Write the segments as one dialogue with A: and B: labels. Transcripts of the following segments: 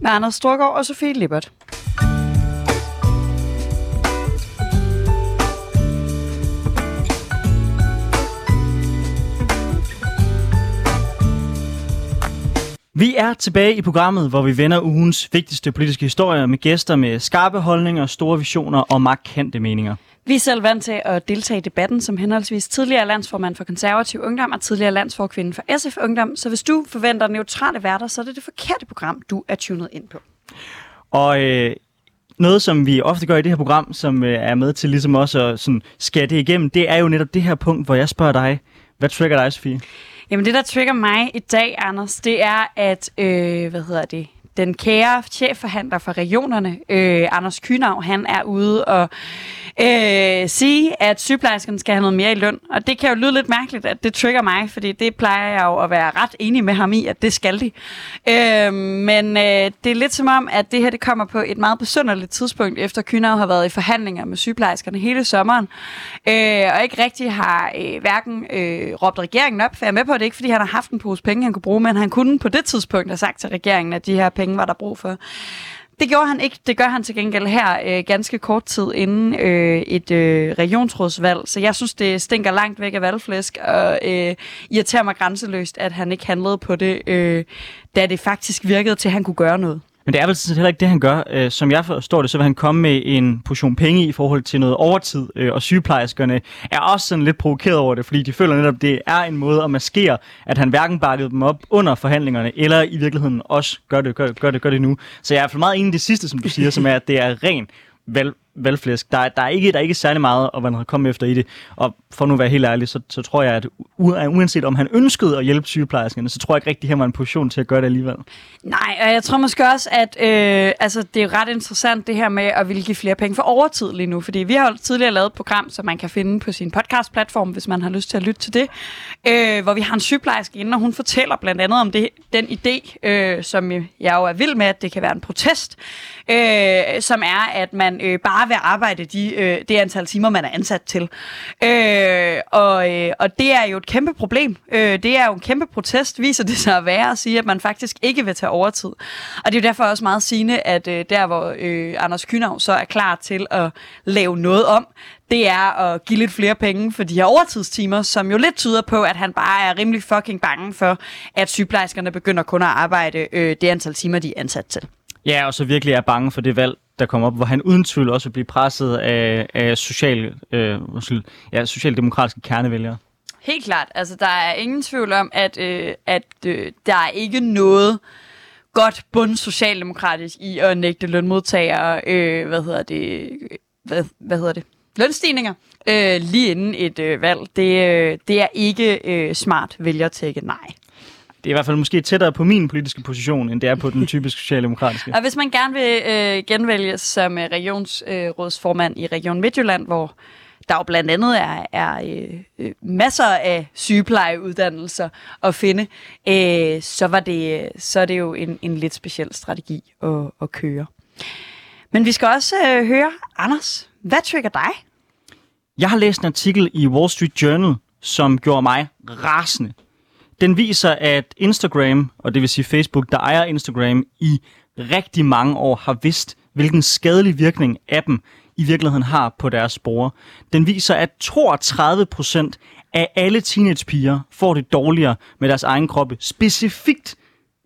A: Med Anders Storgård og Sofie Lippert.
B: Vi er tilbage i programmet, hvor vi vender ugens vigtigste politiske historier med gæster med skarpe holdninger, store visioner og markante meninger.
A: Vi er selv vant til at deltage i debatten som henholdsvis tidligere landsformand for konservativ ungdom og tidligere landsforkvinde for SF Ungdom. Så hvis du forventer neutrale værter, så er det det forkerte program, du er tunet ind på.
B: Og øh, noget, som vi ofte gør i det her program, som øh, er med til ligesom også at sådan, skære det igennem, det er jo netop det her punkt, hvor jeg spørger dig, hvad trigger dig, Sofie?
A: Jamen det, der trigger mig i dag, Anders, det er, at, øh, hvad hedder det, den kære chefforhandler for regionerne, øh, Anders Kynav, han er ude og øh, sige, at sygeplejerskerne skal have noget mere i løn. Og det kan jo lyde lidt mærkeligt, at det trigger mig, fordi det plejer jeg jo at være ret enig med ham i, at det skal de. Øh, men øh, det er lidt som om, at det her det kommer på et meget besynderligt tidspunkt, efter Kynav har været i forhandlinger med sygeplejerskerne hele sommeren, øh, og ikke rigtig har øh, hverken øh, råbt regeringen op, for jeg er med på det ikke, fordi han har haft en pose penge, han kunne bruge, men han kunne på det tidspunkt have sagt til regeringen, at de her penge var der brug for. Det gjorde han ikke. Det gør han til gengæld her øh, ganske kort tid inden øh, et øh, regionsrådsvalg. Så jeg synes, det stinker langt væk af valgflæsk, og øh, irriterer mig grænseløst, at han ikke handlede på det, øh, da det faktisk virkede til, at han kunne gøre noget.
B: Men det er vel sådan heller ikke det, han gør. Øh, som jeg forstår det, så vil han komme med en portion penge i forhold til noget overtid, øh, og sygeplejerskerne er også sådan lidt provokeret over det, fordi de føler netop, det er en måde at maskere, at han hverken bakkede dem op under forhandlingerne, eller i virkeligheden også gør det, gør det, gør det, gør det nu. Så jeg er i hvert fald meget enig i det sidste, som du siger, som er, at det er ren valg, valgflæsk. Der der, er ikke, der er ikke særlig meget og man har kommet efter i det. Og for nu at være helt ærlig, så, så tror jeg, at uanset om han ønskede at hjælpe sygeplejerskerne, så tror jeg ikke rigtig, at han var en position til at gøre det alligevel.
A: Nej, og jeg tror måske også, at øh, altså, det er ret interessant det her med at ville give flere penge for overtid lige nu. Fordi vi har jo tidligere lavet et program, som man kan finde på sin podcast-platform, hvis man har lyst til at lytte til det. Øh, hvor vi har en sygeplejerske inde, og hun fortæller blandt andet om det, den idé, øh, som jeg jo er vild med, at det kan være en protest, øh, som er, at man øh, bare bare vil arbejde de, øh, det antal timer, man er ansat til. Øh, og, øh, og det er jo et kæmpe problem. Øh, det er jo en kæmpe protest, viser det sig at være, at sige, at man faktisk ikke vil tage overtid. Og det er jo derfor også meget sigende, at øh, der, hvor øh, Anders Kynav så er klar til at lave noget om, det er at give lidt flere penge for de her overtidstimer, som jo lidt tyder på, at han bare er rimelig fucking bange for, at sygeplejerskerne begynder kun at arbejde øh, det antal timer, de er ansat til.
B: Ja, og så virkelig er bange for det valg, der kommer op, hvor han uden tvivl også vil blive presset af, af social, øh, ja, socialdemokratiske kernevælgere.
A: Helt klart. Altså, der er ingen tvivl om, at, øh, at øh, der er ikke noget godt bund socialdemokratisk i at nægte lønmodtagere, øh, hvad hedder det, hvad, hvad hedder det, lønstigninger, øh, lige inden et øh, valg. Det, øh, det er ikke øh, smart vælgertække, nej
B: det er i hvert fald måske tættere på min politiske position, end det er på den typiske socialdemokratiske.
A: Og hvis man gerne vil øh, genvælges som øh, regionsrådsformand øh, i Region Midtjylland, hvor der jo blandt andet er, er øh, øh, masser af sygeplejeuddannelser at finde, øh, så, var det, så er det jo en, en lidt speciel strategi at, at køre. Men vi skal også øh, høre, Anders, hvad trigger dig?
B: Jeg har læst en artikel i Wall Street Journal, som gjorde mig rasende. Den viser, at Instagram, og det vil sige Facebook, der ejer Instagram, i rigtig mange år har vidst, hvilken skadelig virkning appen i virkeligheden har på deres brugere. Den viser, at 32 procent af alle teenagepiger får det dårligere med deres egen kroppe, specifikt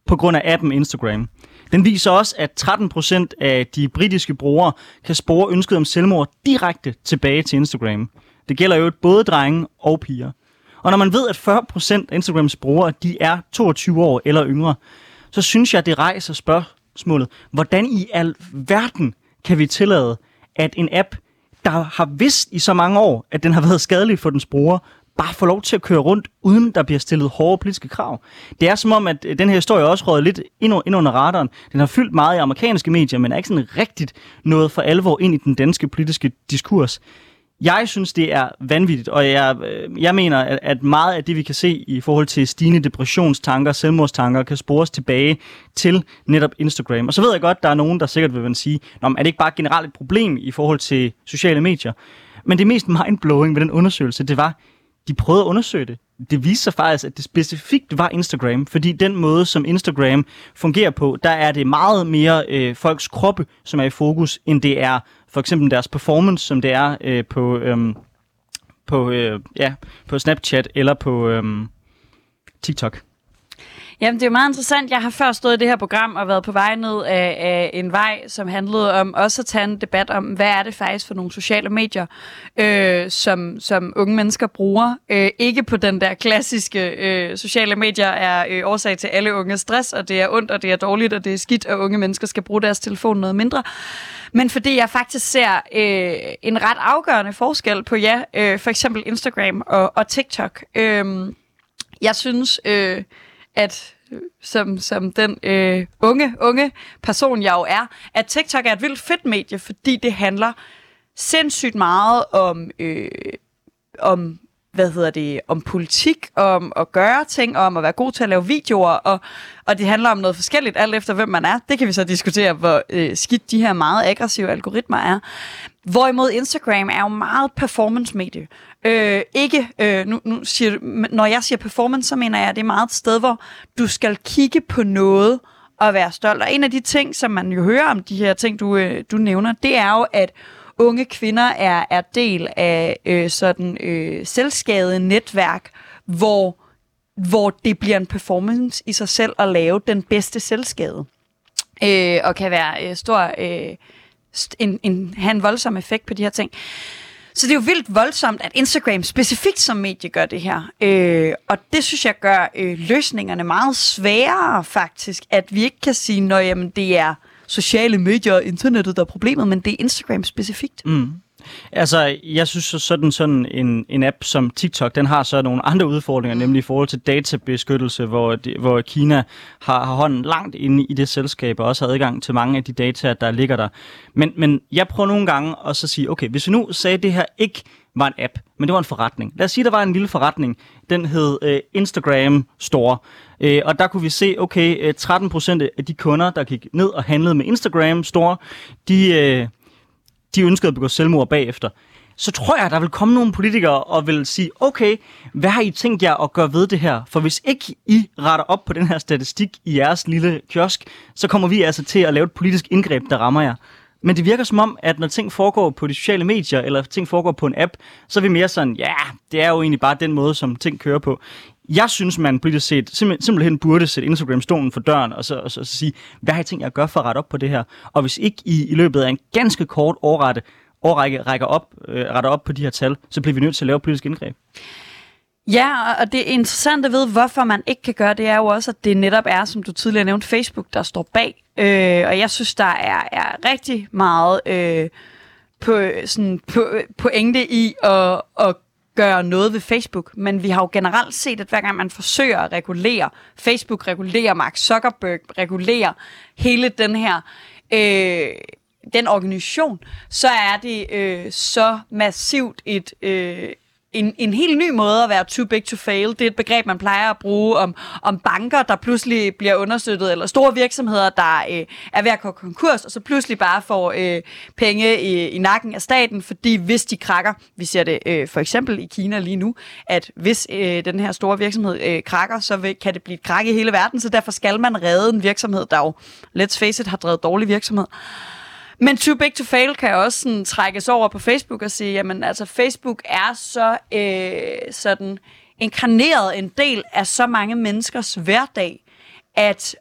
B: på grund af appen Instagram. Den viser også, at 13 procent af de britiske brugere kan spore ønsket om selvmord direkte tilbage til Instagram. Det gælder jo både drenge og piger. Og når man ved, at 40% af Instagrams brugere, de er 22 år eller yngre, så synes jeg, det rejser spørgsmålet, hvordan i al verden kan vi tillade, at en app, der har vidst i så mange år, at den har været skadelig for dens brugere, bare får lov til at køre rundt, uden der bliver stillet hårde politiske krav. Det er som om, at øh, den her historie også råder lidt ind, ind under radaren. Den har fyldt meget i amerikanske medier, men er ikke sådan rigtigt noget for alvor ind i den danske politiske diskurs. Jeg synes, det er vanvittigt, og jeg, øh, jeg mener, at meget af det, vi kan se i forhold til stigende depressionstanker, selvmordstanker, kan spores tilbage til netop Instagram. Og så ved jeg godt, der er nogen, der sikkert vil sige, Nå, er det ikke bare generelt et problem i forhold til sociale medier? Men det mest mindblowing ved den undersøgelse, det var, de prøvede at undersøge det. det viste sig faktisk, at det specifikt var Instagram, fordi den måde, som Instagram fungerer på, der er det meget mere øh, folks kroppe, som er i fokus, end det er for eksempel deres performance, som det er øh, på, øh, på, øh, ja, på Snapchat eller på øh, TikTok.
A: Jamen, det er jo meget interessant. Jeg har før stået i det her program og været på vej ned af, af en vej, som handlede om også at tage en debat om, hvad er det faktisk for nogle sociale medier, øh, som, som unge mennesker bruger. Øh, ikke på den der klassiske øh, sociale medier er øh, årsag til alle unge stress, og det er ondt, og det er dårligt, og det er skidt, og unge mennesker skal bruge deres telefon noget mindre. Men fordi jeg faktisk ser øh, en ret afgørende forskel på, ja, øh, for eksempel Instagram og, og TikTok. Øh, jeg synes... Øh, at som, som den øh, unge, unge person, jeg jo er, at TikTok er et vildt fedt medie, fordi det handler sindssygt meget om, øh, om hvad hedder det, om politik, om at gøre ting, om at være god til at lave videoer, og, og det handler om noget forskelligt, alt efter hvem man er. Det kan vi så diskutere, hvor øh, skidt de her meget aggressive algoritmer er. Hvorimod Instagram er jo meget performance-medie. Øh, ikke, øh, nu, nu siger, når jeg siger performance, så mener jeg, at det er meget et sted, hvor du skal kigge på noget og være stolt. Og en af de ting, som man jo hører om de her ting, du, øh, du nævner, det er jo, at unge kvinder er, er del af øh, sådan øh, selvskade netværk, hvor, hvor det bliver en performance i sig selv at lave den bedste selvskade. Øh, og kan være øh, stor, øh, en, en, have en voldsom effekt på de her ting. Så det er jo vildt voldsomt, at Instagram specifikt som medie gør det her. Øh, og det synes jeg gør øh, løsningerne meget sværere faktisk, at vi ikke kan sige, at det er sociale medier og internettet, der er problemet, men det er Instagram specifikt.
B: Mm. Altså, jeg synes så sådan, sådan en, en app som TikTok, den har så nogle andre udfordringer, mm. nemlig i forhold til databeskyttelse, hvor, de, hvor Kina har, har hånden langt inde i det selskab, og også har adgang til mange af de data, der ligger der. Men, men jeg prøver nogle gange at så sige, okay, hvis vi nu sagde, at det her ikke var en app, men det var en forretning. Lad os sige, der var en lille forretning. Den hed øh, Instagram Store. Øh, og der kunne vi se, okay, øh, 13% af de kunder, der gik ned og handlede med Instagram Store, de, øh, de ønskede at begå selvmord bagefter. Så tror jeg, at der vil komme nogle politikere og vil sige, okay, hvad har I tænkt jer at gøre ved det her? For hvis ikke I retter op på den her statistik i jeres lille kiosk, så kommer vi altså til at lave et politisk indgreb, der rammer jer. Men det virker som om, at når ting foregår på de sociale medier, eller ting foregår på en app, så er vi mere sådan, ja, det er jo egentlig bare den måde, som ting kører på. Jeg synes, man politisk set simpelthen, simpelthen burde sætte Instagram-stolen for døren, og så, og, så, og så sige, hvad har I tænkt jer at gøre for at rette op på det her? Og hvis ikke I i løbet af en ganske kort årrette, årrække rækker op, øh, retter op på de her tal, så bliver vi nødt til at lave politisk indgreb.
A: Ja, og det er interessant at hvorfor man ikke kan gøre det, er jo også, at det netop er, som du tidligere nævnte, Facebook, der står bag. Øh, og jeg synes, der er, er rigtig meget øh, på, sådan, på, pointe i at, at gøre noget ved Facebook, men vi har jo generelt set, at hver gang man forsøger at regulere, Facebook regulerer, Mark Zuckerberg regulerer hele den her øh, den organisation, så er det øh, så massivt et, øh, en, en helt ny måde at være too big to fail. Det er et begreb, man plejer at bruge om, om banker, der pludselig bliver understøttet, eller store virksomheder, der øh, er ved at gå konkurs, og så pludselig bare får øh, penge i, i nakken af staten, fordi hvis de krakker, vi ser det øh, for eksempel i Kina lige nu, at hvis øh, den her store virksomhed øh, krakker, så vil, kan det blive et krak i hele verden, så derfor skal man redde en virksomhed, der jo, let's face it, har drevet dårlig virksomhed. Men too big to fail kan også sådan trækkes over på Facebook og sige, jamen altså Facebook er så øh, sådan inkarneret en del af så mange menneskers hverdag, at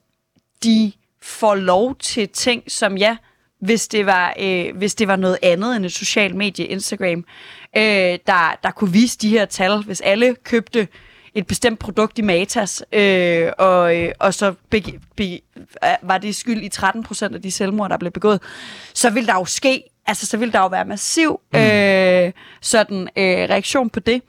A: de får lov til ting, som ja, hvis det var, øh, hvis det var noget andet end et socialt medie, Instagram, øh, der, der kunne vise de her tal, hvis alle købte et bestemt produkt i Matas, øh, og, øh, og så be, be, var det skyld i 13 procent af de selvmord, der blev begået, så vil der jo ske, altså så vil der jo være massiv mm. øh, sådan øh, reaktion på det.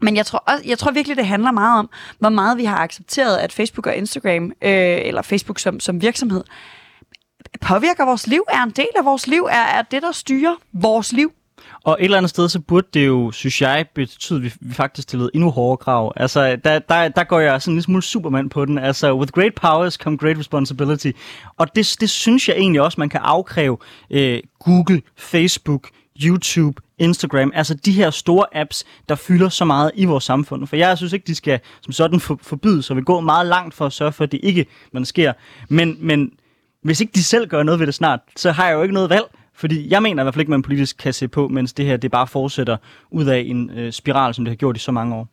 A: Men jeg tror, også, jeg tror virkelig, det handler meget om, hvor meget vi har accepteret, at Facebook og Instagram, øh, eller Facebook som, som virksomhed, påvirker vores liv, er en del af vores liv, er, er det, der styrer vores liv.
B: Og et eller andet sted, så burde det jo, synes jeg, betyde, at vi, faktisk stillede endnu hårdere krav. Altså, der, der, der går jeg sådan en smule supermand på den. Altså, with great powers come great responsibility. Og det, det synes jeg egentlig også, man kan afkræve øh, Google, Facebook, YouTube, Instagram, altså de her store apps, der fylder så meget i vores samfund. For jeg synes ikke, de skal som sådan for, forbydes, så vi går meget langt for at sørge for, at det ikke man sker. Men, men hvis ikke de selv gør noget ved det snart, så har jeg jo ikke noget valg. Fordi jeg mener i hvert fald ikke, at man politisk kan se på, mens det her det bare fortsætter ud af en øh, spiral, som det har gjort i så mange år.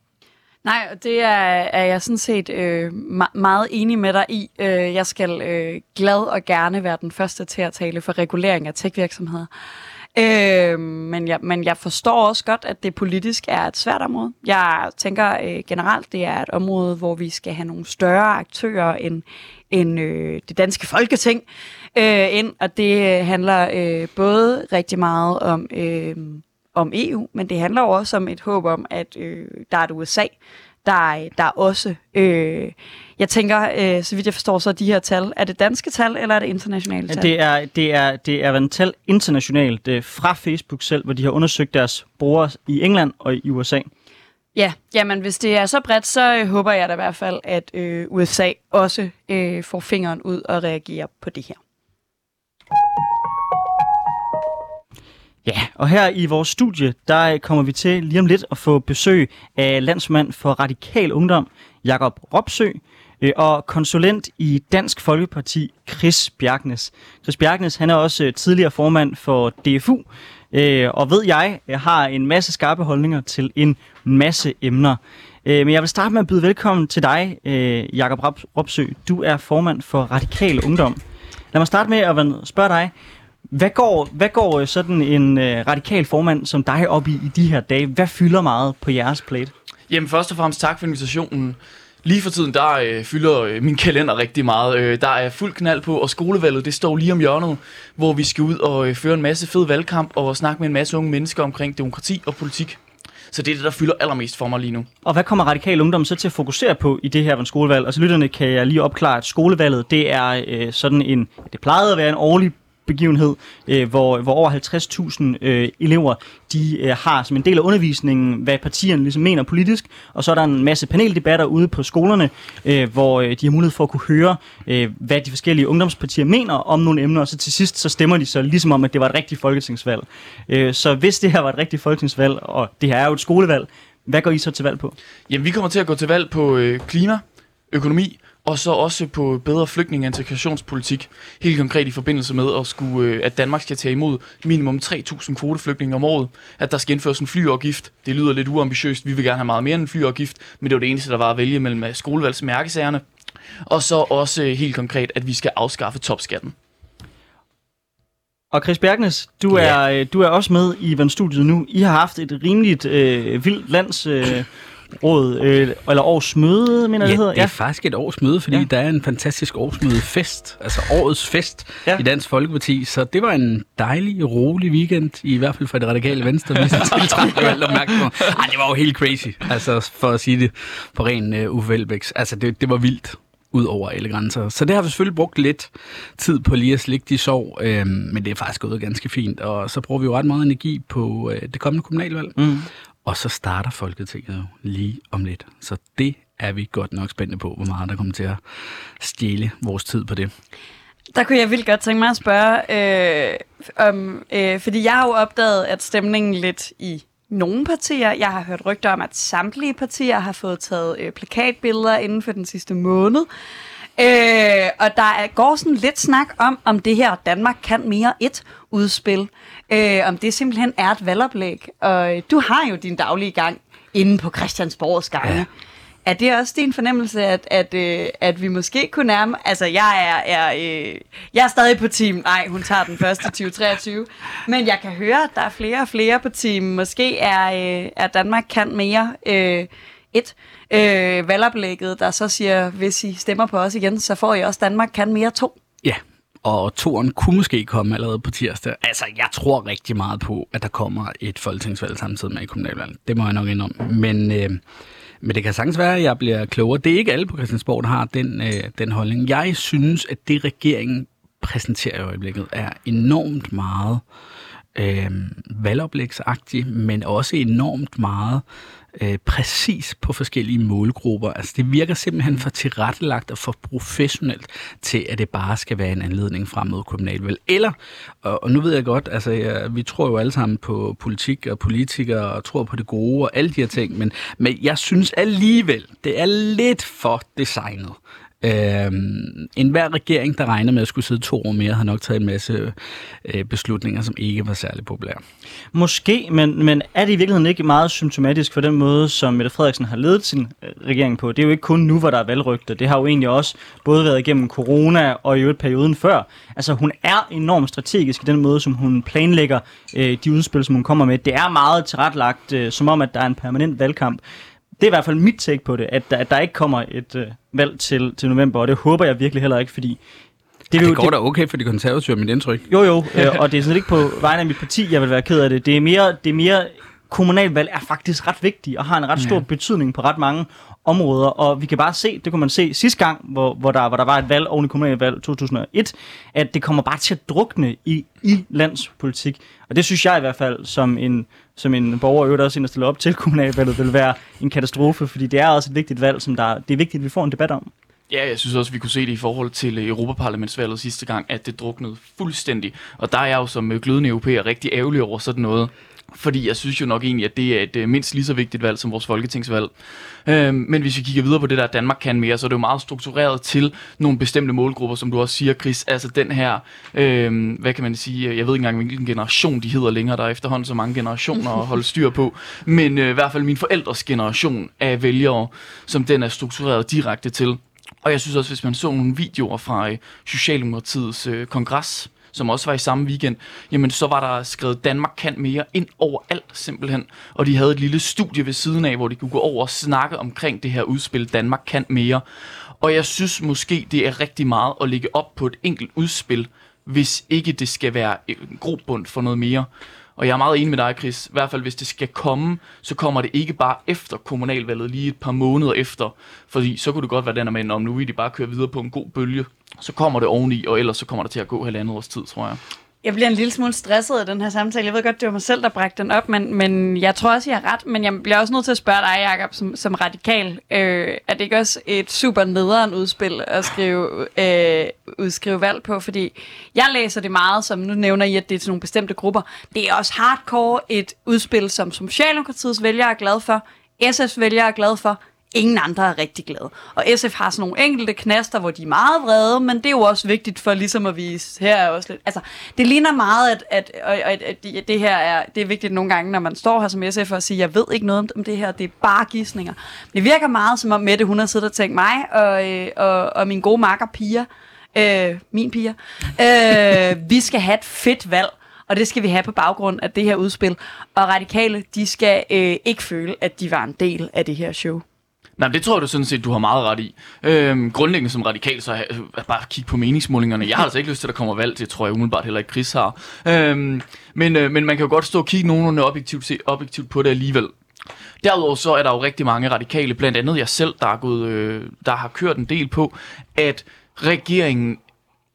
A: Nej, det er, er jeg sådan set øh, meget enig med dig i. Øh, jeg skal øh, glad og gerne være den første til at tale for regulering af tech-virksomheder. Øh, men, jeg, men jeg forstår også godt, at det politisk er et svært område. Jeg tænker øh, generelt, det er et område, hvor vi skal have nogle større aktører end, end øh, det danske folketing øh, ind, og det handler øh, både rigtig meget om... Øh, om EU, men det handler også om et håb om, at øh, der er et USA, der, der også... Øh, jeg tænker, øh, så vidt jeg forstår, så er de her tal, er det danske tal, eller er det internationale tal?
B: Det er, det er, det er et tal internationalt øh, fra Facebook selv, hvor de har undersøgt deres brugere i England og i USA.
A: Ja, jamen hvis det er så bredt, så øh, håber jeg da i hvert fald, at øh, USA også øh, får fingeren ud og reagerer på det her.
B: Ja, og her i vores studie, der kommer vi til lige om lidt at få besøg af landsmand for Radikal Ungdom, Jakob Ropsø, øh, og konsulent i Dansk Folkeparti, Chris Bjergnes. Chris Bjergnes, han er også tidligere formand for DFU, øh, og ved jeg, jeg har en masse skarpe holdninger til en masse emner. Men jeg vil starte med at byde velkommen til dig, Jakob Ropsø. Du er formand for Radikal Ungdom. Lad mig starte med at spørge dig, hvad går, hvad går øh, sådan en øh, radikal formand som dig op i i de her dage? Hvad fylder meget på jeres plate?
C: Jamen først og fremmest tak for invitationen. Lige for tiden, der øh, fylder øh, min kalender rigtig meget. Øh, der er fuld knald på, og skolevalget, det står lige om hjørnet, hvor vi skal ud og øh, føre en masse fed valgkamp og snakke med en masse unge mennesker omkring demokrati og politik. Så det er det, der fylder allermest for mig lige nu.
B: Og hvad kommer Radikal Ungdom så til at fokusere på i det her skolevalg? Altså lytterne kan jeg lige opklare, at skolevalget, det er øh, sådan en, det plejede at være en årlig begivenhed, øh, hvor, hvor over 50.000 øh, elever de øh, har som en del af undervisningen, hvad partierne ligesom mener politisk, og så er der en masse paneldebatter ude på skolerne, øh, hvor øh, de har mulighed for at kunne høre, øh, hvad de forskellige ungdomspartier mener om nogle emner, og så til sidst så stemmer de så ligesom om, at det var et rigtigt folketingsvalg. Øh, så hvis det her var et rigtigt folketingsvalg, og det her er jo et skolevalg, hvad går I så til valg på?
C: Jamen, vi kommer til at gå til valg på øh, klima, økonomi og så også på bedre flygtninge- og integrationspolitik. Helt konkret i forbindelse med, at, skulle, øh, at Danmark skal tage imod minimum 3.000 kvoteflygtninge om året. At der skal indføres en flyafgift. Det lyder lidt uambitiøst. Vi vil gerne have meget mere end en flyafgift, men det var det eneste, der var at vælge mellem øh, skolevalgsmærkesagerne. Og så også øh, helt konkret, at vi skal afskaffe topskatten.
B: Og Chris Bjergnes, du, ja. er, du er også med i Vandstudiet nu. I har haft et rimeligt øh, vildt lands... Øh, råd, øh, eller års møde, mener
D: ja,
B: det hedder?
D: det er ja. faktisk et års møde, fordi ja. der er en fantastisk årsmødefest, altså årets fest ja. i Dansk Folkeparti, så det var en dejlig, rolig weekend, i hvert fald for det radikale venstre, vi tiltrængte alt opmærksomhed. Ej, det var jo helt crazy, altså for at sige det på ren uh, Uffe Elbæks. Altså, det, det var vildt ud over alle grænser. Så det har vi selvfølgelig brugt lidt tid på lige at slikke de sov, øh, men det er faktisk gået ganske fint. Og så bruger vi jo ret meget energi på øh, det kommende kommunalvalg. Mm. Og så starter Folketinget jo lige om lidt. Så det er vi godt nok spændte på, hvor meget der kommer til at stjæle vores tid på det.
A: Der kunne jeg vildt godt tænke mig at spørge, øh, om, øh, fordi jeg har jo opdaget, at stemningen lidt i nogle partier, jeg har hørt rygter om, at samtlige partier har fået taget øh, plakatbilleder inden for den sidste måned. Øh, og der er, går sådan lidt snak om, om det her Danmark kan mere et udspil. Øh, om det simpelthen er et valgoplæg. Og øh, du har jo din daglige gang inde på Christiansborgs gange. Ja. Er det også din fornemmelse, at, at, øh, at vi måske kunne nærme... Altså, jeg er, er, øh, jeg er stadig på team... Nej, hun tager den første 2023. Men jeg kan høre, at der er flere og flere på team. Måske er, øh, er Danmark kan mere... Øh, et øh, valgoplægget, der så siger, hvis I stemmer på os igen, så får I også Danmark kan mere to.
D: Ja, og toren kunne måske komme allerede på tirsdag. Altså, jeg tror rigtig meget på, at der kommer et folketingsvalg samtidig med et kommunalvalg. Det må jeg nok indrømme. Men, øh, men det kan sagtens være, at jeg bliver klogere. Det er ikke alle på Christiansborg, der har den, øh, den holdning. Jeg synes, at det regeringen præsenterer i øjeblikket er enormt meget øh, valgoplægsagtigt, men også enormt meget øh, præcis på forskellige målgrupper. Altså det virker simpelthen for tilrettelagt og for professionelt til, at det bare skal være en anledning frem mod kommunalvalg. Eller, og, og nu ved jeg godt, altså ja, vi tror jo alle sammen på politik og politikere og tror på det gode og alle de her ting, men, men jeg synes alligevel, det er lidt for designet. Øh, en hver regering, der regner med at skulle sidde to år mere, har nok taget en masse øh, beslutninger, som ikke var særlig populære.
B: Måske, men, men er det i virkeligheden ikke meget symptomatisk for den måde, som Mette Frederiksen har ledet sin øh, regering på? Det er jo ikke kun nu, hvor der er valgrygter. Det har jo egentlig også både været igennem corona og i øvrigt perioden før. Altså hun er enormt strategisk i den måde, som hun planlægger øh, de udspil, som hun kommer med. Det er meget tilrettelagt, øh, som om, at der er en permanent valgkamp det er i hvert fald mit take på det, at der, at der ikke kommer et øh, valg til, til november, og det håber jeg virkelig heller ikke, fordi...
D: Det, Ej, det går det, da okay for de konservative, mit indtryk.
B: Jo, jo, øh, og det er sådan ikke på vegne af mit parti, jeg vil være ked af det. Det er mere, det er mere kommunalvalg er faktisk ret vigtigt og har en ret stor ja. betydning på ret mange områder, og vi kan bare se, det kunne man se sidste gang, hvor, hvor, der, hvor der var et valg oven i kommunalvalg 2001, at det kommer bare til at drukne i, i landspolitik. Og det synes jeg i hvert fald, som en, som en borger, øvrigt også en, der stiller op til kommunalvalget, vil være en katastrofe, fordi det er også et vigtigt valg, som der, det er vigtigt, at vi får en debat om.
C: Ja, jeg synes også, vi kunne se det i forhold til Europaparlamentsvalget sidste gang, at det druknede fuldstændig. Og der er jeg jo som øh, glødende europæer rigtig ærgerlig over sådan noget. Fordi jeg synes jo nok egentlig, at det er et øh, mindst lige så vigtigt valg som vores folketingsvalg. Øhm, men hvis vi kigger videre på det der, Danmark kan mere, så er det jo meget struktureret til nogle bestemte målgrupper, som du også siger, Chris. Altså den her, øhm, hvad kan man sige, øh, jeg ved ikke engang, hvilken generation de hedder længere. Der er efterhånden så mange generationer at holde styr på. Men øh, i hvert fald min forældres generation af vælgere, som den er struktureret direkte til. Og jeg synes også, hvis man så nogle videoer fra øh, Socialdemokratiets øh, kongres, som også var i samme weekend, jamen så var der skrevet Danmark kan mere ind overalt simpelthen. Og de havde et lille studie ved siden af, hvor de kunne gå over og snakke omkring det her udspil Danmark kan mere. Og jeg synes måske, det er rigtig meget at lægge op på et enkelt udspil, hvis ikke det skal være en grobund for noget mere. Og jeg er meget enig med dig, Chris. I hvert fald, hvis det skal komme, så kommer det ikke bare efter kommunalvalget, lige et par måneder efter. Fordi så kunne det godt være den, at om nu vil de bare køre videre på en god bølge. Så kommer det oveni, og ellers så kommer det til at gå halvandet års tid, tror jeg.
A: Jeg bliver en lille smule stresset af den her samtale. Jeg ved godt, det var mig selv, der bragte den op, men, men jeg tror også, jeg har ret. Men jeg bliver også nødt til at spørge dig, Jacob, som, som radikal. Øh, er det ikke også et super nederen udspil at skrive, øh, udskrive valg på? Fordi jeg læser det meget, som nu nævner I, at det er til nogle bestemte grupper. Det er også hardcore et udspil, som Socialdemokratiets vælgere er glade for, SF's vælgere er glade for, ingen andre er rigtig glade. Og SF har sådan nogle enkelte knaster, hvor de er meget vrede, men det er jo også vigtigt for ligesom at vise, her er også lidt, altså det ligner meget, at, at, at, at, at det her er, det er vigtigt nogle gange, når man står her som SF og siger, jeg ved ikke noget om det her, det er bare gissninger. Det virker meget som om Mette, hun har siddet og tænkt mig og, øh, og, og min gode makker Pia, øh, min piger, øh, vi skal have et fedt valg, og det skal vi have på baggrund af det her udspil. Og radikale, de skal øh, ikke føle, at de var en del af det her show.
C: Nej, det tror jeg du sådan set, du har meget ret i. Øhm, grundlæggende som radikal, så er øh, bare kigge på meningsmålingerne. Jeg har altså ikke lyst til, at der kommer valg. Det tror jeg umiddelbart heller ikke Chris har. Øhm, men, øh, men man kan jo godt stå og kigge nogenlunde objektivt, se, objektivt på det alligevel. Derudover så er der jo rigtig mange radikale, blandt andet jeg selv, der, er gået, øh, der har kørt en del på, at regeringen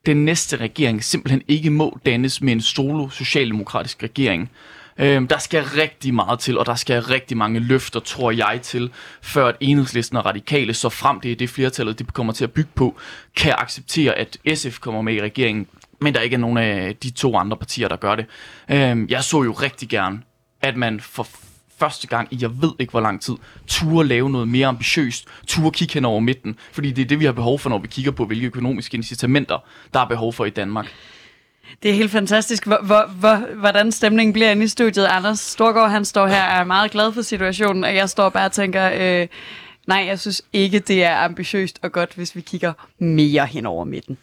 C: den næste regering simpelthen ikke må dannes med en solo socialdemokratisk regering. Øhm, der skal rigtig meget til, og der skal rigtig mange løfter, tror jeg, til, før at enhedslisten og radikale, så frem det er det flertallet, de kommer til at bygge på, kan acceptere, at SF kommer med i regeringen, men der ikke er nogen af de to andre partier, der gør det. Øhm, jeg så jo rigtig gerne, at man for første gang i jeg ved ikke hvor lang tid, turde lave noget mere ambitiøst, turde kigge hen over midten, fordi det er det, vi har behov for, når vi kigger på, hvilke økonomiske incitamenter, der er behov for i Danmark.
A: Det er helt fantastisk, hvor, hvor, hvor, hvordan stemningen bliver inde i studiet. Anders Storgård, han står her og er meget glad for situationen, og jeg står bare og tænker, øh, nej, jeg synes ikke, det er ambitiøst og godt, hvis vi kigger mere hen over midten.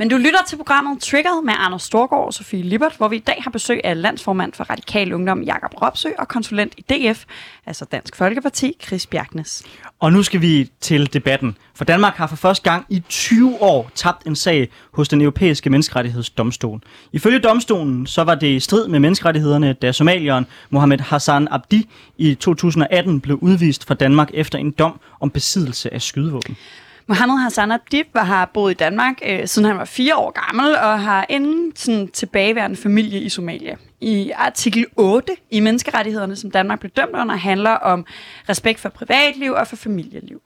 A: Men du lytter til programmet Triggered med Anders Storgård og Sofie Libert, hvor vi i dag har besøg af landsformand for Radikal Ungdom Jakob Ropsø og konsulent i DF, altså Dansk Folkeparti, Chris Bjergnes.
B: Og nu skal vi til debatten, for Danmark har for første gang i 20 år tabt en sag hos den europæiske menneskerettighedsdomstol. Ifølge domstolen så var det i strid med menneskerettighederne, da somalieren Mohammed Hassan Abdi i 2018 blev udvist fra Danmark efter en dom om besiddelse af skydevåben.
A: Mohammed Hassan Abdib har boet i Danmark, øh, siden han var fire år gammel, og har ingen sådan, tilbageværende familie i Somalia. i artikel 8 i menneskerettighederne, som Danmark blev dømt under, handler om respekt for privatliv og for familieliv.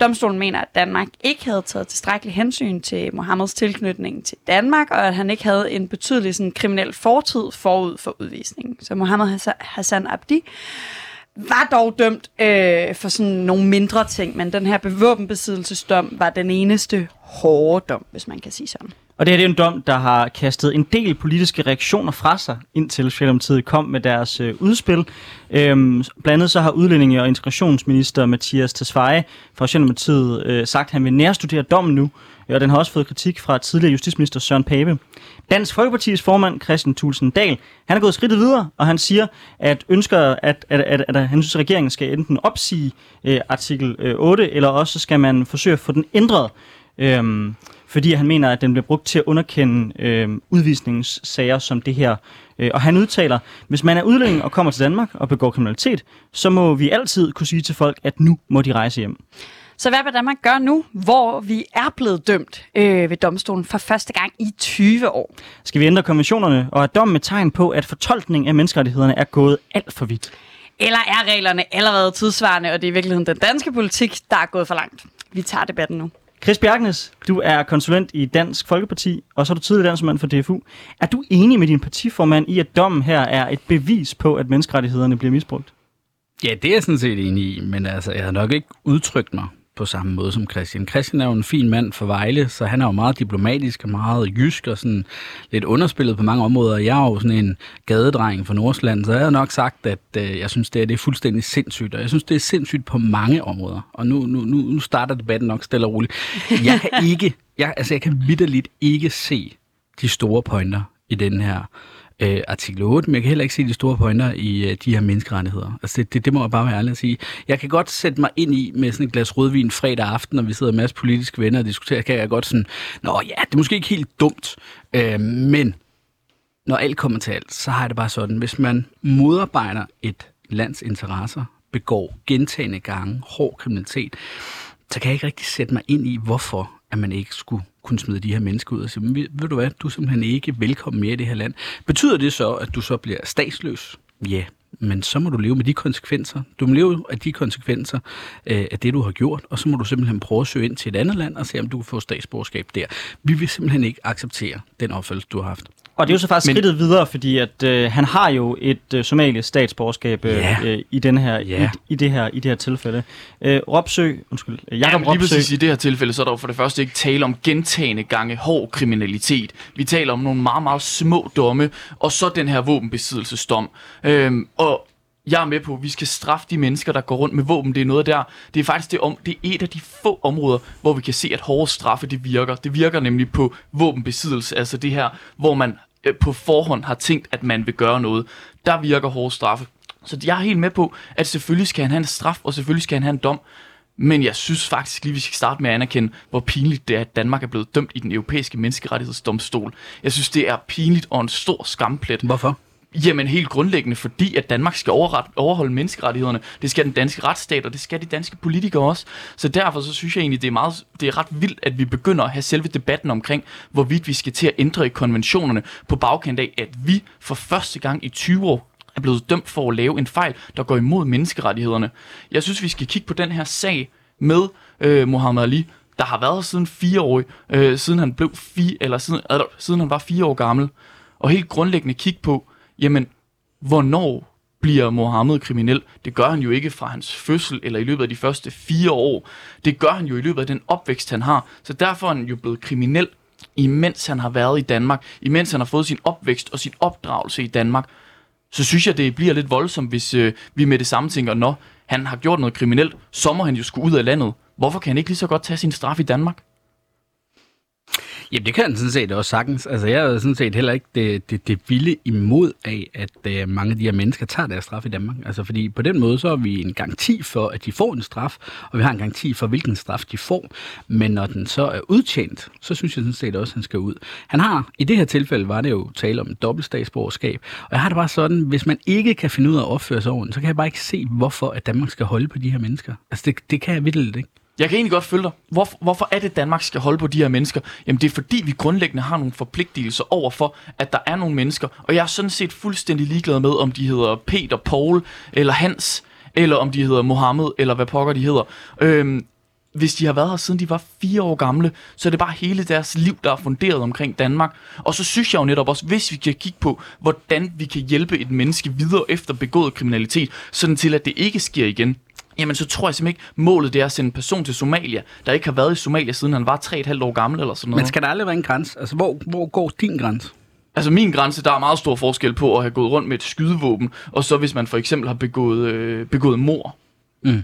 A: Domstolen mener, at Danmark ikke havde taget tilstrækkelig hensyn til Mohammeds tilknytning til Danmark, og at han ikke havde en betydelig sådan, kriminel fortid forud for udvisningen. Så Mohammed Hassan Abdi var dog dømt øh, for sådan nogle mindre ting, men den her bevåbenbesiddelsesdom var den eneste hårde dom, hvis man kan sige sådan.
B: Og det her det er en dom, der har kastet en del politiske reaktioner fra sig, indtil Socialdemokratiet kom med deres øh, udspil. Øhm, blandt andet så har udlændinge- og integrationsminister Mathias Tesfaye fra Socialdemokratiet øh, sagt, at han vil nærstudere dommen nu, og den har også fået kritik fra tidligere justitsminister Søren Pape. Dansk Folkepartis formand Christian Thulsen Dahl, han er gået skridtet videre, og han siger, at ønsker, at, at, at, at, at han synes, at regeringen skal enten opsige øh, artikel øh, 8, eller også skal man forsøge at få den ændret. Øh, fordi han mener, at den bliver brugt til at underkende øh, udvisningssager som det her. Øh, og han udtaler, hvis man er udlænding og kommer til Danmark og begår kriminalitet, så må vi altid kunne sige til folk, at nu må de rejse hjem.
A: Så hvad vil Danmark gøre nu, hvor vi er blevet dømt øh, ved domstolen for første gang i 20 år?
B: Skal vi ændre konventionerne, og er dommen et tegn på, at fortolkningen af menneskerettighederne er gået alt for vidt?
A: Eller er reglerne allerede tidsvarende, og det er i virkeligheden den danske politik, der er gået for langt? Vi tager debatten nu.
B: Chris Bjergnes, du er konsulent i Dansk Folkeparti, og så er du tidligere dansmand for DFU. Er du enig med din partiformand i, at dommen her er et bevis på, at menneskerettighederne bliver misbrugt?
D: Ja, det er jeg sådan set enig i, men altså, jeg har nok ikke udtrykt mig på samme måde som Christian. Christian er jo en fin mand for Vejle, så han er jo meget diplomatisk og meget jysk og sådan lidt underspillet på mange områder. Jeg er jo sådan en gadedreng fra Nordsland, så jeg har nok sagt, at øh, jeg synes, det er, det er fuldstændig sindssygt, og jeg synes, det er sindssygt på mange områder. Og nu, nu, nu, nu starter debatten nok stille og roligt. Jeg kan ikke, jeg, altså jeg kan vidderligt ikke se de store pointer i den her øh, artikel 8, men jeg kan heller ikke se de store pointer i øh, de her menneskerettigheder. Altså det, det, det må jeg bare være ærlig at sige. Jeg kan godt sætte mig ind i med sådan et glas rødvin fredag aften, når vi sidder en masse politiske venner og diskuterer, kan jeg godt sådan, nå ja, det er måske ikke helt dumt, øh, men når alt kommer til alt, så har jeg det bare sådan, hvis man modarbejder et lands interesser, begår gentagende gange hård kriminalitet, så kan jeg ikke rigtig sætte mig ind i, hvorfor at man ikke skulle kunne smide de her mennesker ud og sige, ved, ved du hvad, du er simpelthen ikke velkommen mere i det her land. Betyder det så, at du så bliver statsløs? Ja, men så må du leve med de konsekvenser. Du må leve af de konsekvenser øh, af det, du har gjort, og så må du simpelthen prøve at søge ind til et andet land og se, om du kan få statsborgerskab der. Vi vil simpelthen ikke acceptere den opfattelse, du har haft.
B: Og det er jo så faktisk Men... skridtet videre, fordi at øh, han har jo et øh, somalisk statsborgerskab øh, yeah. øh, i, den her, yeah. i, i, det her, i det her tilfælde. Øh, Ropsø, undskyld, Jakob ja,
C: lige præcis i det her tilfælde, så er der jo for det første ikke tale om gentagende gange hård kriminalitet. Vi taler om nogle meget, meget små domme, og så den her våbenbesiddelsesdom. Øhm, og jeg er med på, at vi skal straffe de mennesker, der går rundt med våben. Det er noget der. Det er faktisk det, om, det er et af de få områder, hvor vi kan se, at hårde straffe, det virker. Det virker nemlig på våbenbesiddelse, altså det her, hvor man øh, på forhånd har tænkt, at man vil gøre noget. Der virker hårde straffe. Så jeg er helt med på, at selvfølgelig skal han have en straf, og selvfølgelig skal han have en dom. Men jeg synes faktisk lige, vi skal starte med at anerkende, hvor pinligt det er, at Danmark er blevet dømt i den europæiske menneskerettighedsdomstol. Jeg synes, det er pinligt og en stor skamplet.
D: Hvorfor?
C: Jamen helt grundlæggende, fordi at Danmark skal overret, overholde menneskerettighederne. Det skal den danske retsstat, og det skal de danske politikere også. Så derfor så synes jeg egentlig, det er, meget, det er ret vildt, at vi begynder at have selve debatten omkring, hvorvidt vi skal til at ændre i konventionerne på bagkant af, at vi for første gang i 20 år er blevet dømt for at lave en fejl, der går imod menneskerettighederne. Jeg synes, vi skal kigge på den her sag med øh, Mohammed Ali, der har været siden fire år, øh, siden han blev fire, eller siden, eller, siden han var fire år gammel, og helt grundlæggende kigge på, jamen, hvornår bliver Mohammed kriminel? Det gør han jo ikke fra hans fødsel eller i løbet af de første fire år. Det gør han jo i løbet af den opvækst, han har. Så derfor er han jo blevet kriminel, imens han har været i Danmark, imens han har fået sin opvækst og sin opdragelse i Danmark. Så synes jeg, det bliver lidt voldsomt, hvis øh, vi med det samme tænker, når han har gjort noget kriminelt, så må han jo skulle ud af landet. Hvorfor kan han ikke lige så godt tage sin straf i Danmark?
D: Jamen, det kan han sådan set også sagtens. Altså, jeg er sådan set heller ikke det, det, det vilde imod af, at øh, mange af de her mennesker tager deres straf i Danmark. Altså, fordi på den måde, så har vi en garanti for, at de får en straf, og vi har en garanti for, hvilken straf de får. Men når den så er udtjent, så synes jeg sådan set også, at han skal ud. Han har, i det her tilfælde var det jo tale om dobbeltstatsborgerskab, og jeg har det bare sådan, hvis man ikke kan finde ud af at opføre sig ordentligt, så kan jeg bare ikke se, hvorfor at Danmark skal holde på de her mennesker. Altså, det, det kan jeg vildt ikke.
C: Jeg kan egentlig godt følge dig. Hvor, hvorfor er det, Danmark skal holde på de her mennesker? Jamen det er fordi, vi grundlæggende har nogle forpligtelser over for, at der er nogle mennesker. Og jeg er sådan set fuldstændig ligeglad med, om de hedder Peter, Paul eller Hans, eller om de hedder Mohammed, eller hvad pokker de hedder. Øhm, hvis de har været her siden de var fire år gamle, så er det bare hele deres liv, der er funderet omkring Danmark. Og så synes jeg jo netop også, hvis vi kan kigge på, hvordan vi kan hjælpe et menneske videre efter begået kriminalitet, sådan til at det ikke sker igen, jamen så tror jeg simpelthen ikke, målet det er at sende en person til Somalia, der ikke har været i Somalia, siden han var 3,5 år gammel eller sådan noget.
D: Men skal der aldrig være en grænse? Altså, hvor, hvor går din grænse?
C: Altså min grænse, der er meget stor forskel på at have gået rundt med et skydevåben, og så hvis man for eksempel har begået, øh, begået mor.
D: Mm.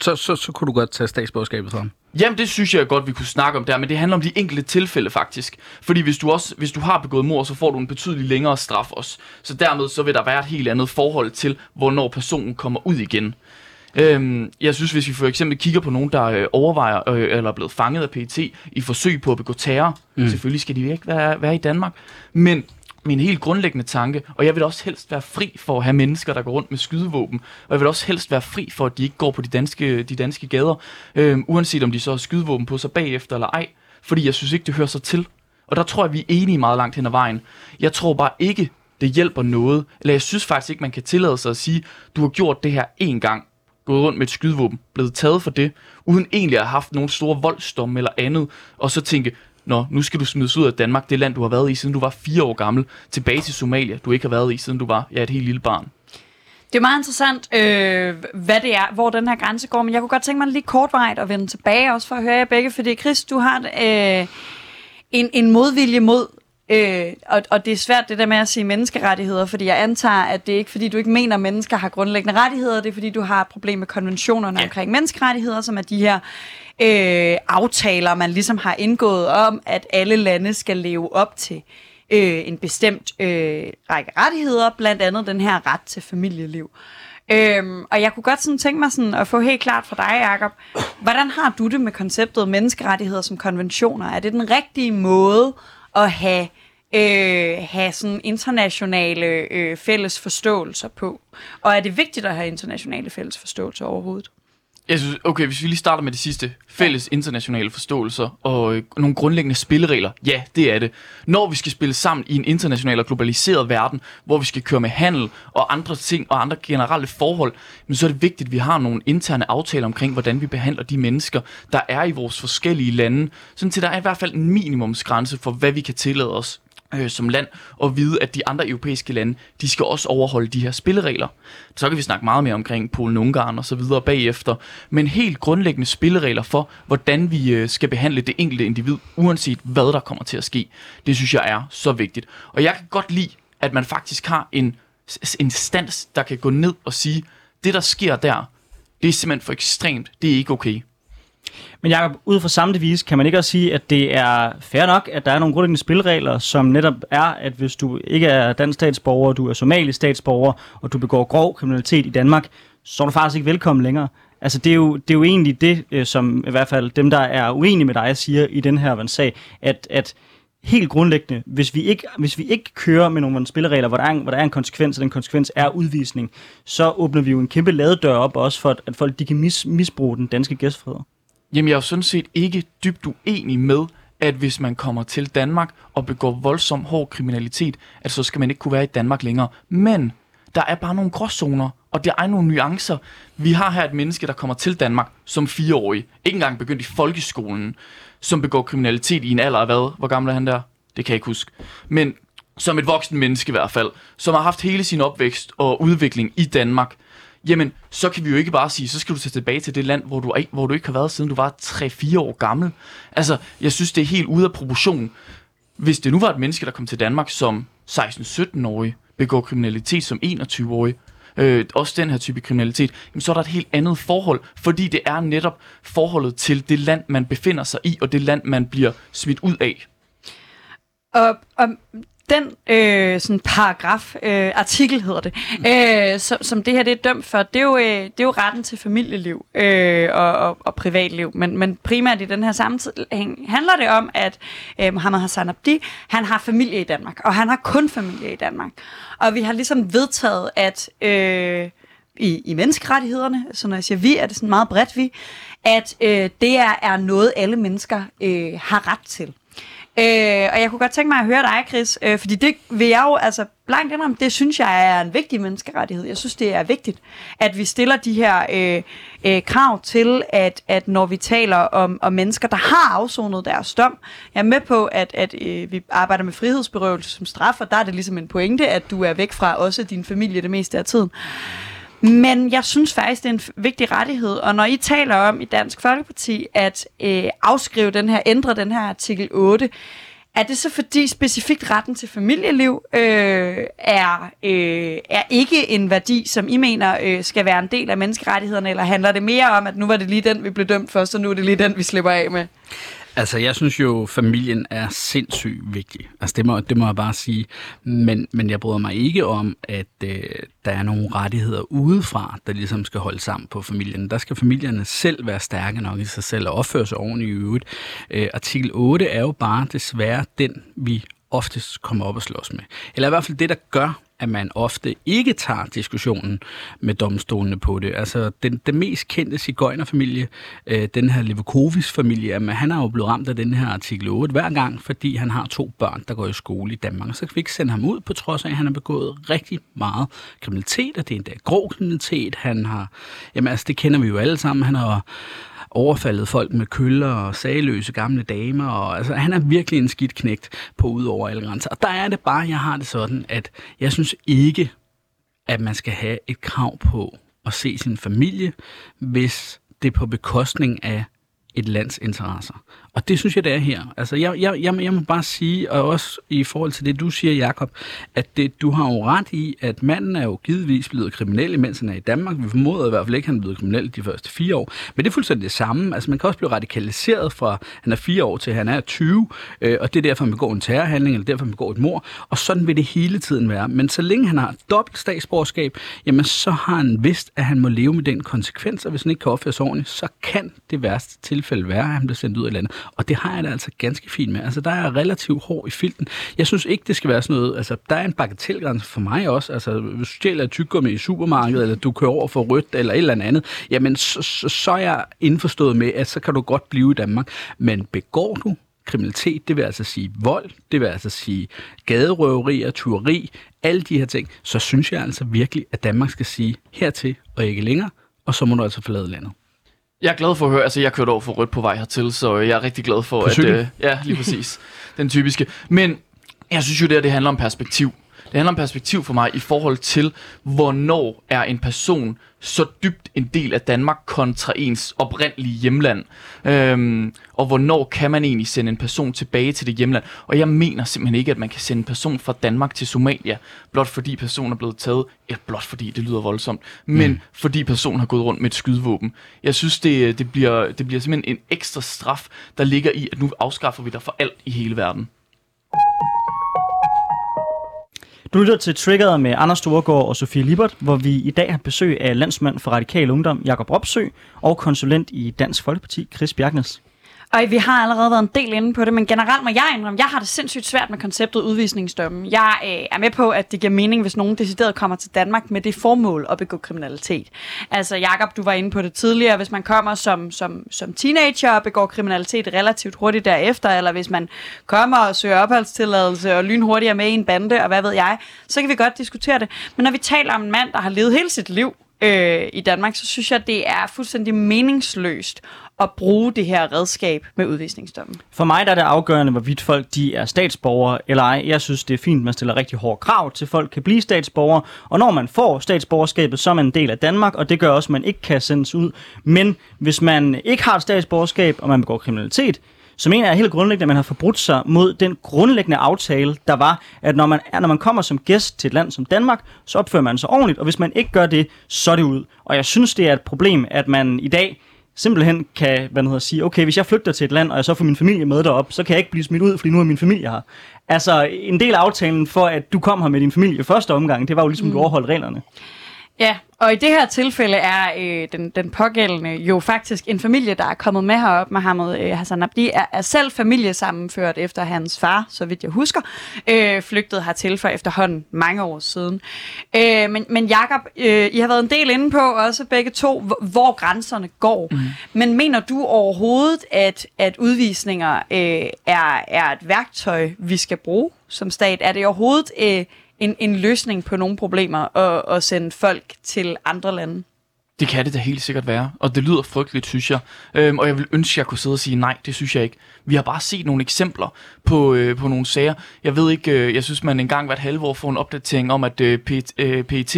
D: Så, så, så kunne du godt tage statsborgerskabet fra ham.
C: Jamen, det synes jeg godt, vi kunne snakke om der, men det handler om de enkelte tilfælde faktisk. Fordi hvis du også hvis du har begået mor, så får du en betydelig længere straf også. Så dermed så vil der være et helt andet forhold til, hvornår personen kommer ud igen. Øhm, jeg synes, hvis vi for eksempel kigger på nogen, der øh, overvejer øh, eller er blevet fanget af PET i forsøg på at begå terror, mm. selvfølgelig skal de ikke være, være i Danmark. Men min helt grundlæggende tanke, og jeg vil også helst være fri for at have mennesker, der går rundt med skydevåben, og jeg vil også helst være fri for, at de ikke går på de danske, de danske gader, øhm, uanset om de så har skydevåben på sig bagefter eller ej, fordi jeg synes ikke, det hører sig til. Og der tror jeg, vi er enige meget langt hen ad vejen. Jeg tror bare ikke, det hjælper noget, eller jeg synes faktisk ikke, man kan tillade sig at sige, du har gjort det her én gang, gået rundt med et skydevåben, blevet taget for det, uden egentlig at have haft nogen store voldsdomme eller andet, og så tænke, Nå, nu skal du smides ud af Danmark, det land, du har været i, siden du var fire år gammel, tilbage til Somalia, du ikke har været i, siden du var ja, et helt lille barn.
A: Det er meget interessant, øh, hvad det er, hvor den her grænse går, men jeg kunne godt tænke mig lige kortvejt at vende tilbage, også for at høre jer begge, fordi Chris, du har øh, en, en modvilje mod Øh, og, og det er svært det der med at sige menneskerettigheder, fordi jeg antager, at det er ikke fordi, du ikke mener, at mennesker har grundlæggende rettigheder, det er fordi, du har et problem med konventionerne ja. omkring menneskerettigheder, som er de her øh, aftaler, man ligesom har indgået om, at alle lande skal leve op til øh, en bestemt øh, række rettigheder, blandt andet den her ret til familieliv. Øhm, og jeg kunne godt sådan tænke mig sådan at få helt klart fra dig, Jacob, hvordan har du det med konceptet menneskerettigheder som konventioner? Er det den rigtige måde at have øh, have sådan internationale øh, fælles forståelser på? Og er det vigtigt at have internationale fælles forståelser overhovedet?
C: Jeg synes, okay, hvis vi lige starter med det sidste. Fælles internationale forståelser og øh, nogle grundlæggende spilleregler. Ja, det er det. Når vi skal spille sammen i en international og globaliseret verden, hvor vi skal køre med handel og andre ting og andre generelle forhold, men så er det vigtigt, at vi har nogle interne aftaler omkring, hvordan vi behandler de mennesker, der er i vores forskellige lande. Sådan til der er i hvert fald en minimumsgrænse for, hvad vi kan tillade os øh, som land, og vide, at de andre europæiske lande, de skal også overholde de her spilleregler. Så kan vi snakke meget mere omkring Polen, Ungarn og så videre bagefter, men helt grundlæggende spilleregler for, hvordan vi øh, skal behandle det enkelte individ, uanset hvad der kommer til at ske. Det synes jeg er så vigtigt. Og jeg kan godt lide, at man faktisk har en instans, der kan gå ned og sige, det der sker der, det er simpelthen for ekstremt, det er ikke okay.
B: Men Jacob, ud fra samme vis kan man ikke også sige, at det er fair nok, at der er nogle grundlæggende spilleregler, som netop er, at hvis du ikke er dansk statsborger, du er somalisk statsborger, og du begår grov kriminalitet i Danmark, så er du faktisk ikke velkommen længere. Altså det er jo, det er jo egentlig det, øh, som i hvert fald dem, der er uenige med dig, siger i den her sag, at, at helt grundlæggende, hvis vi ikke, hvis vi ikke kører med nogle spilleregler, hvor der, er, hvor der er en konsekvens, og den konsekvens er udvisning, så åbner vi jo en kæmpe ladedør op også for, at folk de kan mis, misbruge den danske gæstfrihed.
C: Jamen, jeg er jo sådan set ikke dybt uenig med, at hvis man kommer til Danmark og begår voldsom hård kriminalitet, at så skal man ikke kunne være i Danmark længere. Men der er bare nogle gråzoner, og der er nogle nuancer. Vi har her et menneske, der kommer til Danmark som fireårig, ikke engang begyndt i folkeskolen, som begår kriminalitet i en alder af hvad? Hvor gammel er han der? Det kan jeg ikke huske. Men som et voksen menneske i hvert fald, som har haft hele sin opvækst og udvikling i Danmark, jamen, så kan vi jo ikke bare sige, så skal du tage tilbage til det land, hvor du, er, hvor du ikke har været, siden du var 3-4 år gammel. Altså, jeg synes, det er helt ude af proportion. Hvis det nu var et menneske, der kom til Danmark som 16-17-årig, begår kriminalitet som 21-årig, øh, også den her type kriminalitet, jamen, så er der et helt andet forhold, fordi det er netop forholdet til det land, man befinder sig i, og det land, man bliver smidt ud af.
A: Og, og den øh, sådan paragraf, øh, artikel hedder det, øh, som, som det her det er dømt for, det er jo, øh, det er jo retten til familieliv øh, og, og, og privatliv. Men, men primært i den her sammenhæng handler det om, at øh, Mohammed Hassan Abdi, han har familie i Danmark, og han har kun familie i Danmark. Og vi har ligesom vedtaget, at... Øh, i, i menneskerettighederne, så når jeg siger vi, er det sådan meget bredt vi, at øh, det er, er noget, alle mennesker øh, har ret til. Øh, og jeg kunne godt tænke mig at høre dig, Chris, øh, fordi det vil jeg jo, altså blankt indrømme, det synes jeg er en vigtig menneskerettighed. Jeg synes, det er vigtigt, at vi stiller de her øh, øh, krav til, at, at når vi taler om, om mennesker, der har afsonet deres dom, jeg er med på, at, at øh, vi arbejder med frihedsberøvelse som straf, og der er det ligesom en pointe, at du er væk fra også din familie det meste af tiden. Men jeg synes faktisk, det er en vigtig rettighed, og når I taler om i Dansk Folkeparti at øh, afskrive den her, ændre den her artikel 8, er det så fordi specifikt retten til familieliv øh, er, øh, er ikke en værdi, som I mener øh, skal være en del af menneskerettighederne, eller handler det mere om, at nu var det lige den, vi blev dømt for, så nu er det lige den, vi slipper af med?
D: Altså, jeg synes jo, familien er sindssygt vigtig. Altså, det må, det må jeg bare sige. Men, men jeg bryder mig ikke om, at øh, der er nogle rettigheder udefra, der ligesom skal holde sammen på familien. Der skal familierne selv være stærke nok i sig selv og opføre sig ordentligt i øvrigt. Øh, artikel 8 er jo bare desværre den, vi oftest kommer op og slås med. Eller i hvert fald det, der gør, at man ofte ikke tager diskussionen med domstolene på det. Altså, den, den mest kendte cigøjnerfamilie, øh, den her Levokovis-familie, jamen, han er jo blevet ramt af den her artikel 8 hver gang, fordi han har to børn, der går i skole i Danmark. Så kan vi ikke sende ham ud, på trods af, at han har begået rigtig meget kriminalitet, og det er endda grov kriminalitet. Han har, jamen altså, det kender vi jo alle sammen. Han har overfaldet folk med køller og sagløse gamle damer. Og, altså, han er virkelig en skidt knægt på ud over alle grænser. Og der er det bare, jeg har det sådan, at jeg synes ikke, at man skal have et krav på at se sin familie, hvis det er på bekostning af et lands interesser. Og det synes jeg, det er her. Altså, jeg, jeg, jeg, jeg må bare sige, og også i forhold til det, du siger, Jakob, at det, du har jo ret i, at manden er jo givetvis blevet kriminel, mens han er i Danmark. Vi formoder i hvert fald ikke, at han er blevet kriminel de første fire år. Men det er fuldstændig det samme. Altså, man kan også blive radikaliseret fra, han er fire år til han er 20, øh, og det er derfor, man begår en terrorhandling, eller derfor, man begår et mor. Og sådan vil det hele tiden være. Men så længe han har dobbelt statsborgerskab, jamen så har han vidst, at han må leve med den konsekvens, og hvis han ikke kan opføre sig ordentligt, så kan det værste tilfælde være, at han bliver sendt ud af landet. Og det har jeg det altså ganske fint med. Altså, der er relativt hård i filten. Jeg synes ikke, det skal være sådan noget... Altså, der er en bagatelgrænse for mig også. Altså, hvis du stjæler tyggegummi i supermarkedet, eller du kører over for rødt, eller et eller andet, jamen, så, så, så er jeg indforstået med, at så kan du godt blive i Danmark. Men begår du kriminalitet, det vil altså sige vold, det vil altså sige gaderøverier, tyveri, alle de her ting, så synes jeg altså virkelig, at Danmark skal sige hertil og ikke længere, og så må du altså forlade landet.
C: Jeg er glad for at høre, altså jeg kørte over for rødt på vej hertil, så jeg er rigtig glad for, at... Øh, ja, lige præcis. den typiske. Men jeg synes jo, det, her, det handler om perspektiv. Det handler om perspektiv for mig i forhold til, hvornår er en person så dybt en del af Danmark kontra ens oprindelige hjemland. Øhm, og hvornår kan man egentlig sende en person tilbage til det hjemland? Og jeg mener simpelthen ikke, at man kan sende en person fra Danmark til Somalia, blot fordi personen er blevet taget, ja, blot fordi det lyder voldsomt, men mm. fordi personen har gået rundt med et skydevåben. Jeg synes, det, det, bliver, det bliver simpelthen en ekstra straf, der ligger i, at nu afskaffer vi dig for alt i hele verden.
B: Du lytter til Triggeret med Anders Storgård og Sofie Libert, hvor vi i dag har besøg af landsmand for Radikal Ungdom, Jakob Ropsø, og konsulent i Dansk Folkeparti, Chris Bjergnes.
A: Og vi har allerede været en del inde på det, men generelt må jeg indrømme, jeg har det sindssygt svært med konceptet udvisningsdømme. Jeg øh, er med på, at det giver mening, hvis nogen decideret kommer til Danmark med det formål at begå kriminalitet. Altså, Jakob, du var inde på det tidligere, hvis man kommer som, som, som teenager og begår kriminalitet relativt hurtigt derefter, eller hvis man kommer og søger opholdstilladelse og lynhurtigt er med i en bande, og hvad ved jeg, så kan vi godt diskutere det. Men når vi taler om en mand, der har levet hele sit liv øh, i Danmark, så synes jeg, det er fuldstændig meningsløst at bruge det her redskab med udvisningsdommen.
B: For mig der er det afgørende, hvorvidt folk de er statsborgere eller ej. Jeg synes, det er fint, at man stiller rigtig hårde krav til, at folk kan blive statsborgere. Og når man får statsborgerskabet, så er man en del af Danmark, og det gør også, at man ikke kan sendes ud. Men hvis man ikke har et statsborgerskab, og man begår kriminalitet, så mener jeg helt grundlæggende, at man har forbrudt sig mod den grundlæggende aftale, der var, at når man, er, når man kommer som gæst til et land som Danmark, så opfører man sig ordentligt, og hvis man ikke gør det, så er det ud. Og jeg synes, det er et problem, at man i dag simpelthen kan hvad hedder, sige, okay, hvis jeg flygter til et land, og jeg så får min familie med derop, så kan jeg ikke blive smidt ud, fordi nu er min familie her. Altså, en del af aftalen for, at du kom her med din familie første omgang, det var jo ligesom, mm. du overholdt reglerne.
A: Ja, Og i det her tilfælde er øh, den, den pågældende jo faktisk en familie, der er kommet med herop. Mohammed øh, Hassan Abdi er, er selv familiesammenført efter hans far, så vidt jeg husker, øh, flygtede hertil for efterhånden mange år siden. Øh, men, men Jakob, øh, I har været en del inde på også begge to, hvor, hvor grænserne går. Mm. Men mener du overhovedet, at, at udvisninger øh, er, er et værktøj, vi skal bruge som stat? Er det overhovedet... Øh, en, en løsning på nogle problemer og, og sende folk til andre lande?
C: Det kan det da helt sikkert være, og det lyder frygteligt, synes jeg. Øhm, og jeg vil ønske, at jeg kunne sidde og sige nej, det synes jeg ikke. Vi har bare set nogle eksempler på, øh, på nogle sager. Jeg ved ikke, øh, jeg synes, man engang hvert halve år får en opdatering om, at øh, PET, øh, PET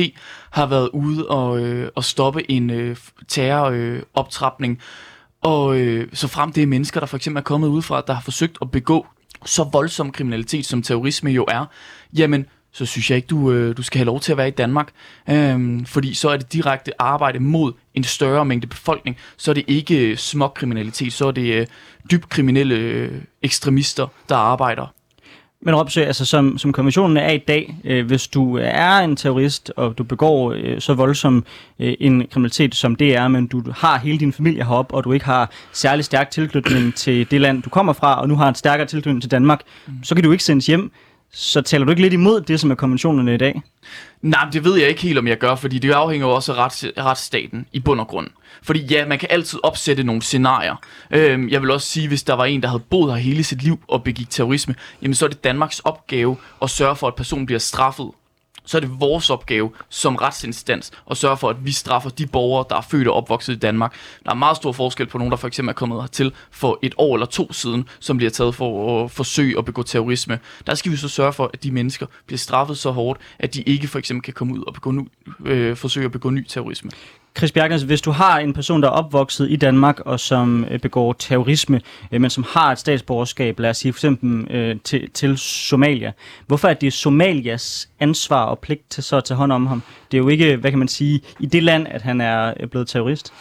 C: har været ude og, øh, og stoppe en øh, terroroptrapning. Øh, og øh, så frem det er mennesker, der for eksempel er kommet ud fra, der har forsøgt at begå så voldsom kriminalitet, som terrorisme jo er, jamen så synes jeg ikke, du, øh, du skal have lov til at være i Danmark. Øhm, fordi så er det direkte arbejde mod en større mængde befolkning. Så er det ikke små kriminalitet, så er det øh, dybt kriminelle øh, ekstremister, der arbejder.
B: Men Robsø, altså som, som konventionen er i dag, øh, hvis du er en terrorist, og du begår øh, så voldsom øh, en kriminalitet, som det er, men du har hele din familie heroppe, og du ikke har særlig stærk tilknytning til det land, du kommer fra, og nu har en stærkere tilknytning til Danmark, mm. så kan du ikke sendes hjem. Så taler du ikke lidt imod det, som er konventionerne i dag?
C: Nej, det ved jeg ikke helt, om jeg gør, fordi det afhænger jo også af rets, retsstaten i bund og grund. Fordi ja, man kan altid opsætte nogle scenarier. Øhm, jeg vil også sige, hvis der var en, der havde boet her hele sit liv og begik terrorisme, jamen så er det Danmarks opgave at sørge for, at personen bliver straffet så er det vores opgave som retsinstans at sørge for, at vi straffer de borgere, der er født og opvokset i Danmark. Der er meget stor forskel på nogen, der for eksempel er kommet hertil for et år eller to siden, som bliver taget for at forsøge at begå terrorisme. Der skal vi så sørge for, at de mennesker bliver straffet så hårdt, at de ikke for eksempel kan komme ud og begå ny, øh, forsøge at begå ny terrorisme.
B: Chris Bjergens, hvis du har en person, der er opvokset i Danmark og som øh, begår terrorisme, øh, men som har et statsborgerskab, lad os sige for eksempel øh, til, til Somalia, hvorfor er det Somalias ansvar og pligt til så at tage hånd om ham? Det er jo ikke, hvad kan man sige, i det land, at han er øh, blevet terrorist.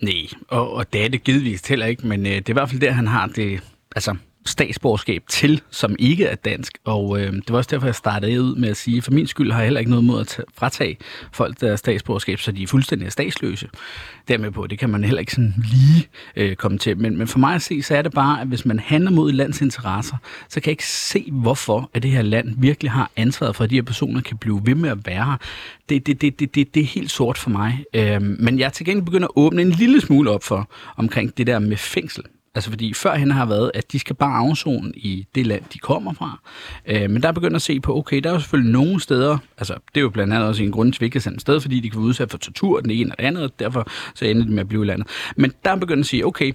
D: Nej, og, og det er det givetvis heller ikke, men øh, det er i hvert fald der, han har det, altså statsborgerskab til, som ikke er dansk. Og øh, det var også derfor, jeg startede ud med at sige, for min skyld har jeg heller ikke noget mod at fratage folk deres statsborgerskab, så de er fuldstændig statsløse. Dermed på, det kan man heller ikke sådan lige øh, komme til. Men, men for mig at se, så er det bare, at hvis man handler mod lands interesser, så kan jeg ikke se, hvorfor at det her land virkelig har ansvaret for, at de her personer kan blive ved med at være her. Det, det, det, det, det, det er helt sort for mig. Øh, men jeg til gengæld begynder at åbne en lille smule op for omkring det der med fængsel. Altså fordi førhen har været, at de skal bare afzone i det land, de kommer fra. Øh, men der er begyndt at se på, okay, der er jo selvfølgelig nogle steder, altså det er jo blandt andet også en grund til, at vi sted, fordi de kan være udsat for tortur, den ene og den anden, og derfor så ender de med at blive i landet. Men der er begyndt at sige, okay,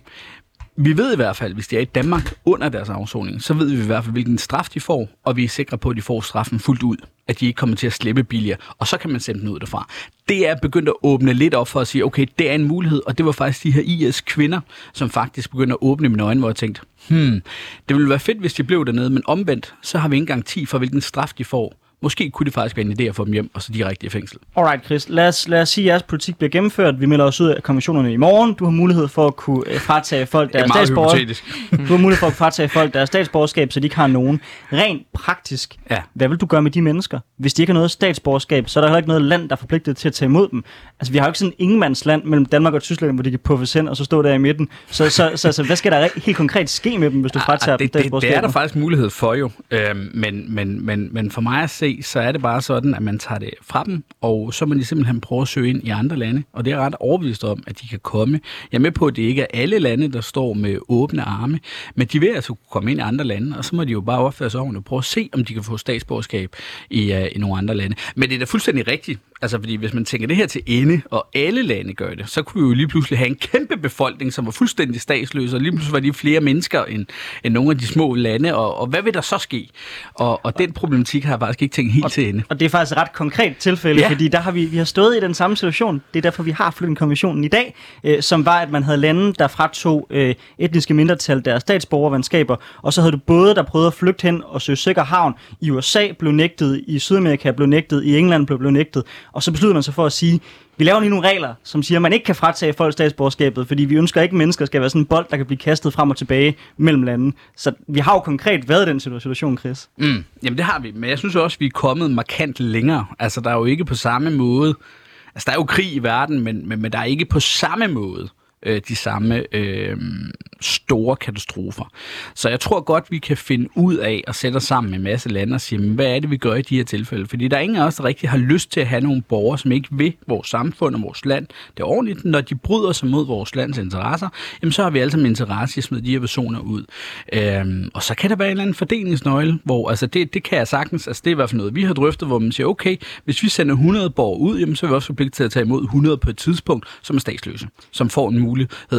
D: vi ved i hvert fald, hvis de er i Danmark under deres afsoning, så ved vi i hvert fald, hvilken straf de får, og vi er sikre på, at de får straffen fuldt ud. At de ikke kommer til at slippe billigere, og så kan man sende dem ud derfra. Det er begyndt at åbne lidt op for at sige, okay, det er en mulighed, og det var faktisk de her IS-kvinder, som faktisk begyndte at åbne mine øjne, hvor jeg tænkte, hmm, det ville være fedt, hvis de blev dernede, men omvendt, så har vi ingen garanti for, hvilken straf de får. Måske kunne det faktisk være en idé at få dem hjem og så direkte i fængsel.
B: Alright, Chris. Lad os, lad os sige, at jeres politik bliver gennemført. Vi melder os ud af konventionerne i morgen. Du har mulighed for at kunne uh, fratage folk deres statsborgerskab. du har mulighed for at fratage folk deres statsborgerskab, så de ikke har nogen. Rent praktisk, ja. hvad vil du gøre med de mennesker? Hvis de ikke har noget statsborgerskab, så er der heller ikke noget land, der er forpligtet til at tage imod dem. Altså, vi har jo ikke sådan en ingenmandsland mellem Danmark og Tyskland, hvor de kan puffes hen og så stå der i midten. Så, så, så, så, så hvad skal der helt konkret ske med dem, hvis du ah, fratager
D: det, dem statsborgerskab? Det, det er der faktisk mulighed for jo. Øhm, men, men, men, men for mig at se, så er det bare sådan, at man tager det fra dem, og så må de simpelthen prøve at søge ind i andre lande. Og det er ret overbevist om, at de kan komme. Jeg er med på, at det ikke er alle lande, der står med åbne arme, men de vil altså komme ind i andre lande, og så må de jo bare opføre sig ordentligt og prøve at se, om de kan få statsborgerskab i, uh, i nogle andre lande. Men det er da fuldstændig rigtigt, Altså, fordi hvis man tænker det her til ende, og alle lande gør det, så kunne vi jo lige pludselig have en kæmpe befolkning, som var fuldstændig statsløs, og lige pludselig var de flere mennesker end, end nogle af de små lande, og, og hvad vil der så ske? Og, og den problematik har jeg faktisk ikke tænkt helt
B: og,
D: til ende.
B: Og det er faktisk et ret konkret tilfælde, ja. fordi der har vi, vi har stået i den samme situation. Det er derfor, vi har flygtningekonventionen i dag, øh, som var, at man havde lande, der fratog øh, etniske mindretal deres statsborgervenskaber, og så havde du både, der prøvede at flygte hen og søge sikker havn. I USA blev nægtet, i Sydamerika blev nægtet, i England blev, blev nægtet, og så besluttede man sig for at sige, vi laver lige nogle regler, som siger, at man ikke kan fratage folk statsborgerskabet, fordi vi ønsker ikke, at mennesker skal være sådan en bold, der kan blive kastet frem og tilbage mellem lande. Så vi har jo konkret været i den situation, Chris.
D: Mm, jamen det har vi, men jeg synes også, at vi er kommet markant længere. Altså der er jo ikke på samme måde Altså, der er jo krig i verden, men, men, men der er ikke på samme måde øh, de samme øh, store katastrofer. Så jeg tror godt, vi kan finde ud af at sætte os sammen med en masse lande og sige, men hvad er det, vi gør i de her tilfælde? Fordi der er ingen af os, der rigtig har lyst til at have nogle borgere, som ikke vil vores samfund og vores land. Det er ordentligt, når de bryder sig mod vores lands interesser, jamen så har vi alle sammen interesse i at smide de her personer ud. Øhm, og så kan der være en eller anden fordelingsnøgle, hvor altså det, det kan jeg sagtens, altså det er i hvert fald noget, vi har drøftet, hvor man siger, okay, hvis vi sender 100 borgere ud, jamen så er vi også forpligtet til at tage imod 100 på et tidspunkt, som er statsløse, som får en mulighed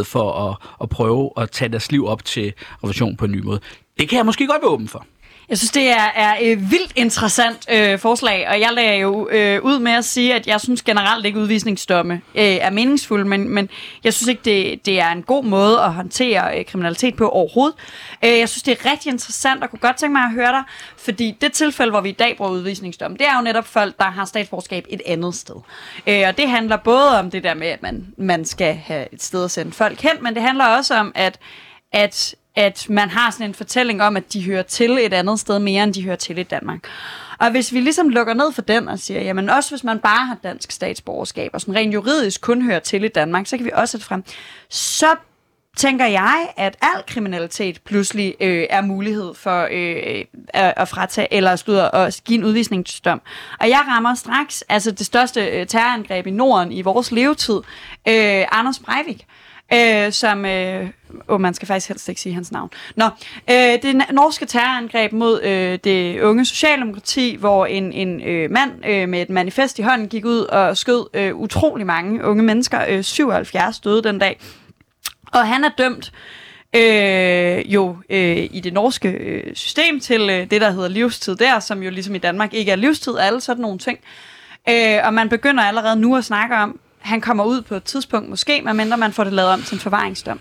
D: for at, at prøve at tage deres liv op til revolution på en ny måde. Det kan jeg måske godt være åben for.
A: Jeg synes, det er, er et vildt interessant øh, forslag, og jeg lagde jo øh, ud med at sige, at jeg synes generelt ikke, udvisningsdomme øh, er meningsfulde, men, men jeg synes ikke, det, det er en god måde at håndtere øh, kriminalitet på overhovedet. Øh, jeg synes, det er rigtig interessant, og kunne godt tænke mig at høre dig, fordi det tilfælde, hvor vi i dag bruger udvisningsdomme, det er jo netop folk, der har statsborgerskab et andet sted. Øh, og det handler både om det der med, at man, man skal have et sted at sende folk hen, men det handler også om, at at at man har sådan en fortælling om, at de hører til et andet sted mere, end de hører til i Danmark. Og hvis vi ligesom lukker ned for den og siger, jamen også hvis man bare har dansk statsborgerskab, og sådan rent juridisk kun hører til i Danmark, så kan vi også sætte frem, så tænker jeg, at al kriminalitet pludselig øh, er mulighed for øh, at, at fratage, eller slutte at give en udvisningsdom. Og jeg rammer straks altså det største øh, terrorangreb i Norden i vores levetid, øh, Anders Breivik øh, Øh, som... Øh, oh, man skal faktisk helst ikke sige hans navn. Nå, øh, det norske terrorangreb mod øh, det unge socialdemokrati, hvor en, en øh, mand øh, med et manifest i hånden gik ud og skød øh, utrolig mange unge mennesker. Øh, 77 døde den dag. Og han er dømt øh, jo øh, i det norske øh, system til øh, det, der hedder livstid der, som jo ligesom i Danmark ikke er livstid, alle sådan nogle ting. Øh, og man begynder allerede nu at snakke om, han kommer ud på et tidspunkt måske, medmindre man får det lavet om til en forvaringsdom.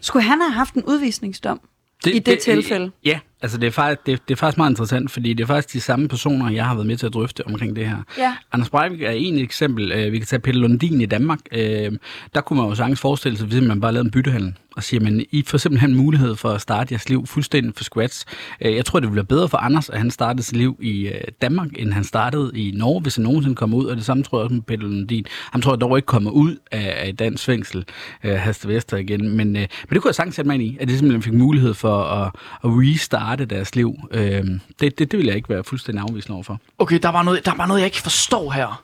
A: Skulle han have haft en udvisningsdom det, i det, det tilfælde?
D: Ja, altså det er, faktisk, det, det er faktisk meget interessant, fordi det er faktisk de samme personer, jeg har været med til at drøfte omkring det her.
A: Ja.
D: Anders Breivik er en eksempel. Øh, vi kan tage Peter Lundin i Danmark. Øh, der kunne man jo sagtens forestille sig, hvis man bare lavede en byttehandel og siger, men I får simpelthen mulighed for at starte jeres liv fuldstændig for scratch. Øh, jeg tror, det ville være bedre for Anders, at han startede sit liv i øh, Danmark, end han startede i Norge, hvis han nogensinde kommer ud. Og det samme tror jeg også med Peter Lundin. Han tror jeg dog ikke kommer ud af, af dansk fængsel, øh, Haste Vester igen. Men, men det kunne jeg sagtens sætte mig ind i, at de simpelthen fik mulighed for at, at restarte deres liv. Øhm, det, det, det vil jeg ikke være fuldstændig afvisende overfor.
C: Okay, der var noget, der var noget jeg ikke forstår her.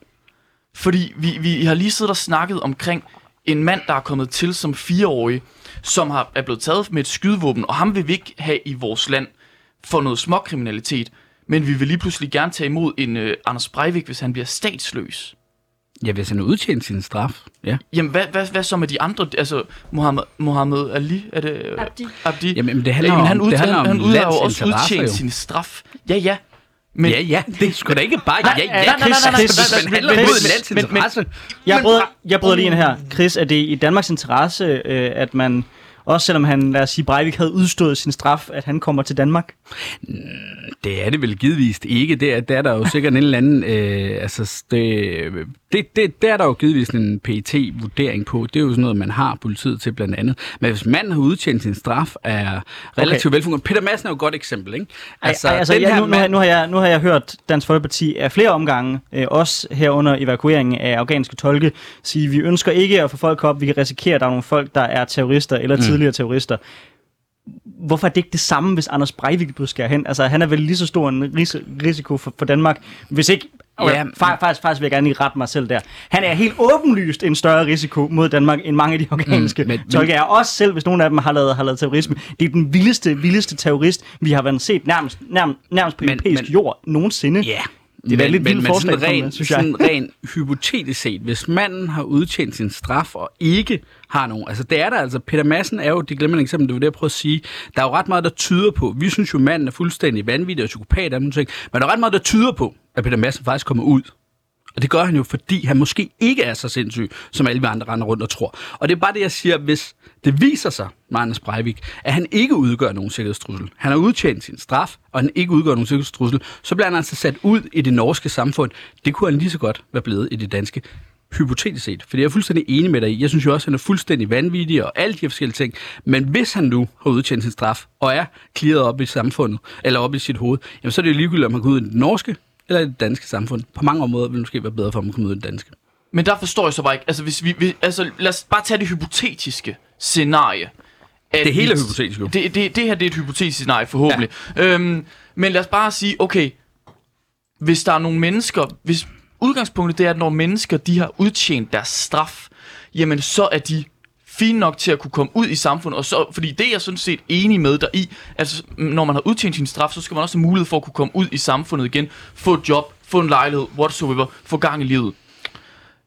C: Fordi vi, vi har lige siddet og snakket omkring en mand, der er kommet til som fireårig, som har, er blevet taget med et skydevåben, og ham vil vi ikke have i vores land for noget småkriminalitet. Men vi vil lige pludselig gerne tage imod en uh, Anders Breivik, hvis han bliver statsløs.
D: Ja, hvis han har udtjent sin straf, ja.
C: Jamen, hvad, hvad, hvad så med de andre? Altså, Mohammed, Mohammed Ali, er det? Uh,
A: Abdi.
C: Abdi.
D: Jamen, det handler, Jamen,
C: han
D: om, det handler
C: han,
D: om
C: han ud, har jo også udtjent
D: jo.
C: sin straf. Ja, ja. Men,
D: Ja, ja, det skulle da ikke bare... Ja, ja,
C: nej, nej, nej, nej, nej,
D: Chris,
C: nej,
D: men
C: nej,
D: handler mod
C: men-
D: lands
C: men-
D: interesse.
B: Jeg bryder, jeg bryder lige ind her. Chris, er det i Danmarks interesse, øh, at man, også selvom han, lad os sige, Breivik havde udstået sin straf, at han kommer til Danmark?
D: Det er det vel givetvis ikke. Det er, det er der jo sikkert en eller anden... Øh, altså, det, det, det, det er der jo givetvis en pet vurdering på. Det er jo sådan noget, man har politiet til blandt andet. Men hvis manden har udtjent sin straf, er relativt okay. velfungerende. Peter Madsen er jo et godt eksempel, ikke?
B: Altså, Ej, altså
D: den her
B: nu,
D: mand-
B: nu, har jeg, nu har jeg hørt Dansk Folkeparti af flere omgange, øh, også herunder evakueringen af afghanske tolke, sige, vi ønsker ikke at få folk op, vi kan risikere, at der er nogle folk, der er terrorister eller mm. tidligere terrorister. Hvorfor er det ikke det samme, hvis Anders Breivik skæret hen? Altså, han er vel lige så stor en ris- risiko for, for Danmark, hvis ikke... Okay,
D: Ja,
B: ja, faktisk, faktisk vil jeg gerne lige rette mig selv der. Han er helt åbenlyst en større risiko mod Danmark, end mange af de afghanske mm,
D: men-
B: men, tolke er. Også selv, hvis nogle af dem har lavet, har lavet terrorisme. Det er den vildeste, vildeste terrorist, vi har været set nærmest, nærmest, nærmest på
D: Men-
B: europæisk
D: men-
B: jord nogensinde.
D: Ja.
B: Det er et lidt vildt forslag,
D: sådan ren,
B: med, synes jeg.
D: sådan ren hypotetisk set, hvis manden har udtjent sin straf og ikke har nogen, altså det er der altså, Peter Madsen er jo, det glemmer jeg eksempel, det var det, jeg prøvede at sige, der er jo ret meget, der tyder på, vi synes jo, manden er fuldstændig vanvittig og psykopat, og sådan ting, men der er ret meget, der tyder på, at Peter Madsen faktisk kommer ud. Og det gør han jo, fordi han måske ikke er så sindssyg, som alle vi andre render rundt og tror. Og det er bare det, jeg siger, hvis det viser sig med Anders Breivik, at han ikke udgør nogen sikkerhedstrussel. Han har udtjent sin straf, og han ikke udgør nogen sikkerhedstrussel. Så bliver han altså sat ud i det norske samfund. Det kunne han lige så godt være blevet i det danske hypotetisk set. Fordi jeg er fuldstændig enig med dig i. Jeg synes jo også, at han er fuldstændig vanvittig og alle de her forskellige ting. Men hvis han nu har udtjent sin straf og er clearet op i samfundet, eller op i sit hoved, jamen så er det jo ligegyldigt, om han går ud i det norske eller i det danske samfund. På mange områder vil det måske være bedre for ham at komme ud i det danske.
C: Men der forstår jeg så bare ikke, altså, hvis vi, vi altså lad os bare tage det hypotetiske scenarie. At
D: Det hele er hypotetisk jo.
C: Det, det, det her det er et hypotetisk scenarie, forhåbentlig. Ja. Øhm, men lad os bare sige, okay, hvis der er nogle mennesker, hvis udgangspunktet det er, at når mennesker de har udtjent deres straf, jamen så er de fine nok til at kunne komme ud i samfundet, og så, fordi det er jeg sådan set enig med dig i, altså når man har udtjent sin straf, så skal man også have mulighed for at kunne komme ud i samfundet igen, få et job, få en lejlighed, whatsoever, få gang i livet.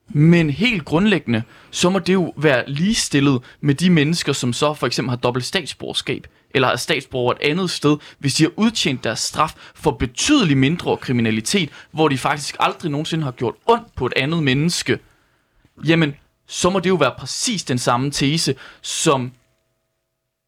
C: Men helt grundlæggende, så må det jo være ligestillet med de mennesker, som så for eksempel har dobbelt statsborgerskab, eller er statsborger et andet sted, hvis de har udtjent deres straf for betydeligt mindre kriminalitet, hvor de faktisk aldrig nogensinde har gjort ondt på et andet menneske, jamen, så må det jo være præcis den samme tese, som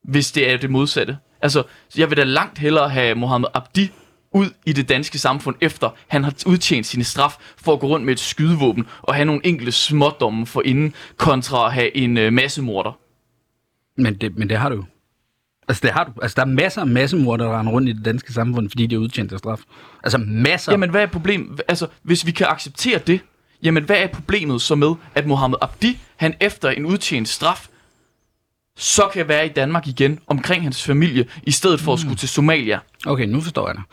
C: hvis det er det modsatte. Altså, jeg vil da langt hellere have Mohammed Abdi ud i det danske samfund, efter han har udtjent sin straf for at gå rundt med et skydevåben og have nogle enkelte smådomme for inden, kontra at have en øh, massemorder.
D: Men det, men det har du. Altså, det har du. Altså, der er masser af massemorder, der render rundt i det danske samfund, fordi de er udtjent af straf. Altså, masser.
C: Jamen, hvad er problemet? Altså, hvis vi kan acceptere det, jamen, hvad er problemet så med, at Mohammed Abdi, han efter en udtjent straf, så kan være i Danmark igen omkring hans familie, i stedet for at skulle til Somalia.
D: Okay, nu forstår jeg dig.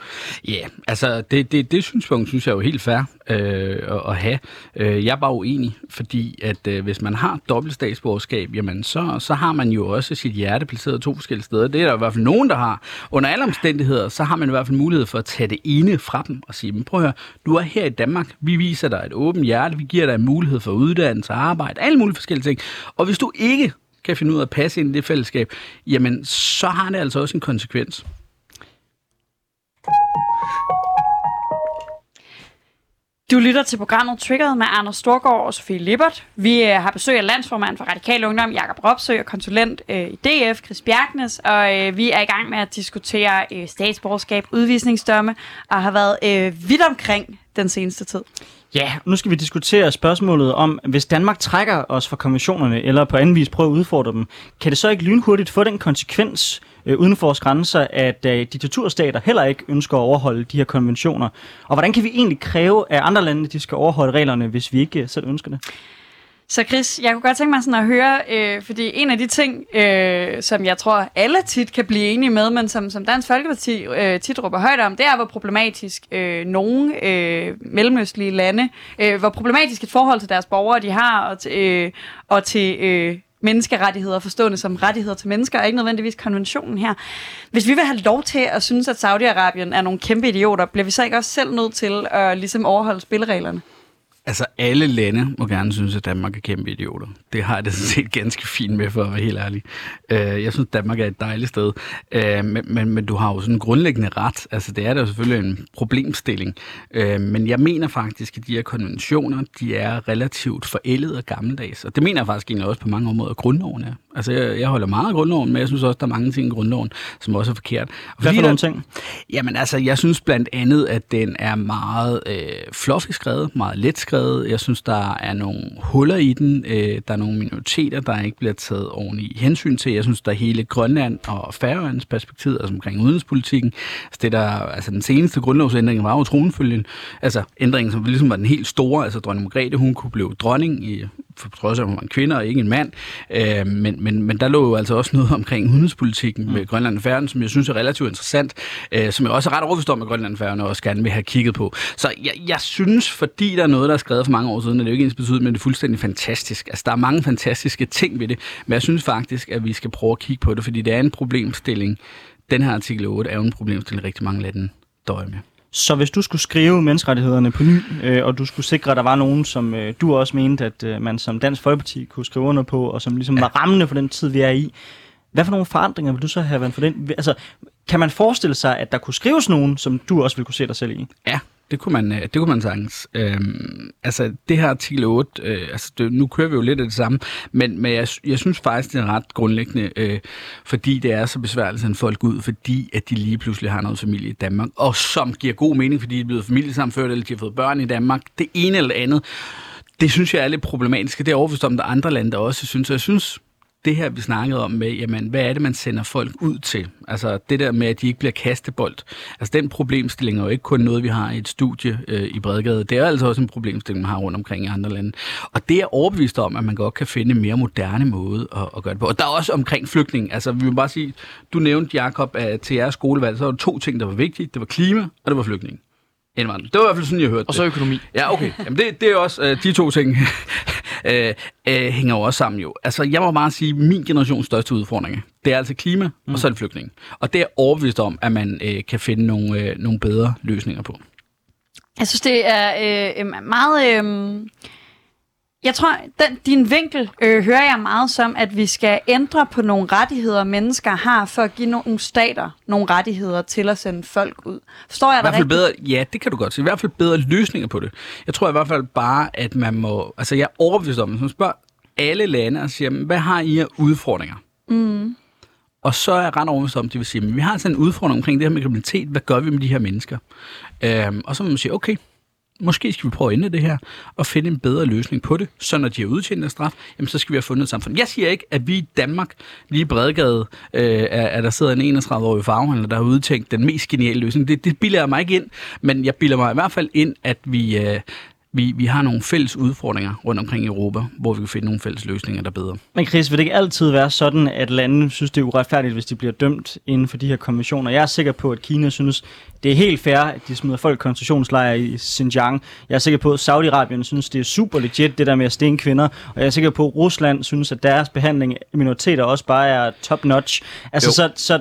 D: Ja, yeah, altså det, det, det synspunkt synes jeg er jo helt fair øh, at, at have. Øh, jeg er bare uenig, fordi at øh, hvis man har dobbelt statsborgerskab, jamen så, så har man jo også sit hjerte placeret to forskellige steder. Det er der i hvert fald nogen, der har. Under alle omstændigheder, så har man i hvert fald mulighed for at tage det ene fra dem og sige, men prøv at høre, du er her i Danmark, vi viser dig et åbent hjerte, vi giver dig en mulighed for uddannelse arbejde, alle mulige forskellige ting. Og hvis du ikke kan finde ud af at passe ind i det fællesskab, jamen så har det altså også en konsekvens.
A: Du lytter til programmet Triggered med Anders Storgård og Sofie Lippert. Vi øh, har besøg af landsformand for Radikal Ungdom, Jakob Ropsø, og konsulent øh, i DF, Chris Bjergnes. Og øh, vi er i gang med at diskutere øh, statsborgerskab, udvisningsdomme, og har været øh, vidt omkring den seneste tid.
B: Ja, nu skal vi diskutere spørgsmålet om, hvis Danmark trækker os fra konventionerne, eller på anden vis prøver at udfordre dem, kan det så ikke lynhurtigt få den konsekvens øh, uden for vores grænser, at øh, diktaturstater heller ikke ønsker at overholde de her konventioner? Og hvordan kan vi egentlig kræve at andre lande, at de skal overholde reglerne, hvis vi ikke øh, selv ønsker det?
A: Så Chris, jeg kunne godt tænke mig sådan at høre, øh, fordi en af de ting, øh, som jeg tror alle tit kan blive enige med, men som, som Dansk Folkeparti øh, tit råber højt om, det er, hvor problematisk øh, nogle øh, mellemøstlige lande, øh, hvor problematisk et forhold til deres borgere de har, og til, øh, og til øh, menneskerettigheder, forstående som rettigheder til mennesker, og ikke nødvendigvis konventionen her. Hvis vi vil have lov til at synes, at Saudi-Arabien er nogle kæmpe idioter, bliver vi så ikke også selv nødt til at ligesom overholde spillereglerne?
D: Altså, alle lande må gerne synes, at Danmark er kæmpe idioter. Det har jeg det sådan set ganske fint med, for at være helt ærlig. Øh, Jeg synes, Danmark er et dejligt sted. Øh, Men, men, men du har jo sådan en grundlæggende ret. Altså, det er da selvfølgelig en problemstilling. Øh, Men jeg mener faktisk, at de her konventioner, de er relativt forældet og gammeldags. Og det mener jeg faktisk egentlig også på mange områder, at grundloven er. Altså, jeg, jeg holder meget af grundloven, men jeg synes også, der er mange ting i grundloven, som også er forkert. Og
B: Hvad for nogle ting?
D: Jamen altså, jeg synes blandt andet, at den er meget øh, fluffy skrevet, meget let skrevet. Jeg synes, der er nogle huller i den. Øh, der er nogle minoriteter, der ikke bliver taget ordentligt hensyn til. Jeg synes, der er hele Grønland og Færøernes perspektiv, altså omkring udenrigspolitikken. Altså, det der, altså den seneste grundlovsændring var jo tronfølgen. Altså ændringen, som ligesom var den helt store. Altså dronning Margrethe, hun kunne blive dronning i for trods af, at hun var en kvinde og ikke en mand. Øh, men, men, men der lå jo altså også noget omkring udenrigspolitikken med Grønland og Færøerne, som jeg synes er relativt interessant, øh, som jeg også er ret overbevist om, at Grønland og Færøerne også gerne vil have kigget på. Så jeg, jeg synes, fordi der er noget, der er skrevet for mange år siden, er det jo ikke ens betydet, men det er fuldstændig fantastisk. Altså, der er mange fantastiske ting ved det, men jeg synes faktisk, at vi skal prøve at kigge på det, fordi det er en problemstilling. Den her artikel 8 er jo en problemstilling, rigtig mange lande døjer med.
B: Så hvis du skulle skrive menneskerettighederne på ny, øh, og du skulle sikre, at der var nogen, som øh, du også mente, at øh, man som Dansk Folkeparti kunne skrive under på, og som ligesom var rammende for den tid, vi er i, hvad for nogle forandringer vil du så have været for den? Altså, kan man forestille sig, at der kunne skrives nogen, som du også ville kunne se dig selv i?
D: Ja, det kunne man, øh, det kunne man sagtens. Øhm, altså, det her artikel 8, øh, altså, det, nu kører vi jo lidt af det samme, men, men jeg, jeg synes faktisk, det er ret grundlæggende, øh, fordi det er så besværligt at sende folk ud, fordi at de lige pludselig har noget familie i Danmark, og som giver god mening, fordi de er blevet familiesamført, eller de har fået børn i Danmark, det ene eller andet. Det synes jeg er lidt problematisk, og det er overforstået, om, der er andre lande, der også synes, og jeg synes, det her, vi snakkede om med, jamen, hvad er det, man sender folk ud til? Altså det der med, at de ikke bliver kastebold. Altså den problemstilling er jo ikke kun noget, vi har i et studie øh, i Bredgade. Det er altså også en problemstilling, man har rundt omkring i andre lande. Og det er overbevist om, at man godt kan finde en mere moderne måde at, at gøre det på. Og der er også omkring flygtning. Altså vi vil bare sige, du nævnte, Jacob, at til jeres skolevalg, så var der to ting, der var vigtige. Det var klima, og det var flygtning indvandring. Det var i hvert fald sådan, jeg hørte
C: Og så økonomi.
D: Ja, okay. Jamen, det, det er også, øh, de to ting øh, øh, hænger jo også sammen jo. Altså, jeg må bare sige, min generations største udfordring, det er altså klima, mm. og så er det flygtning. Og det er overbevist om, at man øh, kan finde nogle, øh, nogle bedre løsninger på.
A: Jeg synes, det er øh, meget... Øh, jeg tror, den, din vinkel øh, hører jeg meget som, at vi skal ændre på nogle rettigheder, mennesker har, for at give nogle stater nogle rettigheder til at sende folk ud. Forstår jeg
D: I hvert
A: dig
D: fald
A: rigtigt?
D: bedre, ja, det kan du godt sige. I hvert fald bedre løsninger på det. Jeg tror i hvert fald bare, at man må... Altså, jeg er overbevist om, man spørger alle lande og siger, "Men hvad har I af udfordringer? Mm. Og så er jeg ret overbevist om, at de vil sige, vi har altså en udfordring omkring det her med kriminalitet. Hvad gør vi med de her mennesker? Øhm, og så må man sige, okay, måske skal vi prøve at ændre det her, og finde en bedre løsning på det, så når de har udtjent deres straf, jamen så skal vi have fundet et samfund. Jeg siger ikke, at vi i Danmark, lige i Bredgade, øh, er, at der sidder en 31-årig farvehandler, der har udtænkt den mest geniale løsning. Det, det bilder jeg mig ikke ind, men jeg bilder mig i hvert fald ind, at vi, øh, vi, vi har nogle fælles udfordringer rundt omkring i Europa, hvor vi kan finde nogle fælles løsninger, der er bedre.
B: Men Chris, vil det ikke altid være sådan, at landene synes, det er uretfærdigt, hvis de bliver dømt inden for de her konventioner? Jeg er sikker på, at Kina synes, det er helt fair, at de smider folk i koncentrationslejre i Xinjiang. Jeg er sikker på, at Saudi-Arabien synes, det er super legit, det der med at stene kvinder. Og jeg er sikker på, at Rusland synes, at deres behandling af minoriteter også bare er top-notch. Altså,
D: Jo.
B: så, så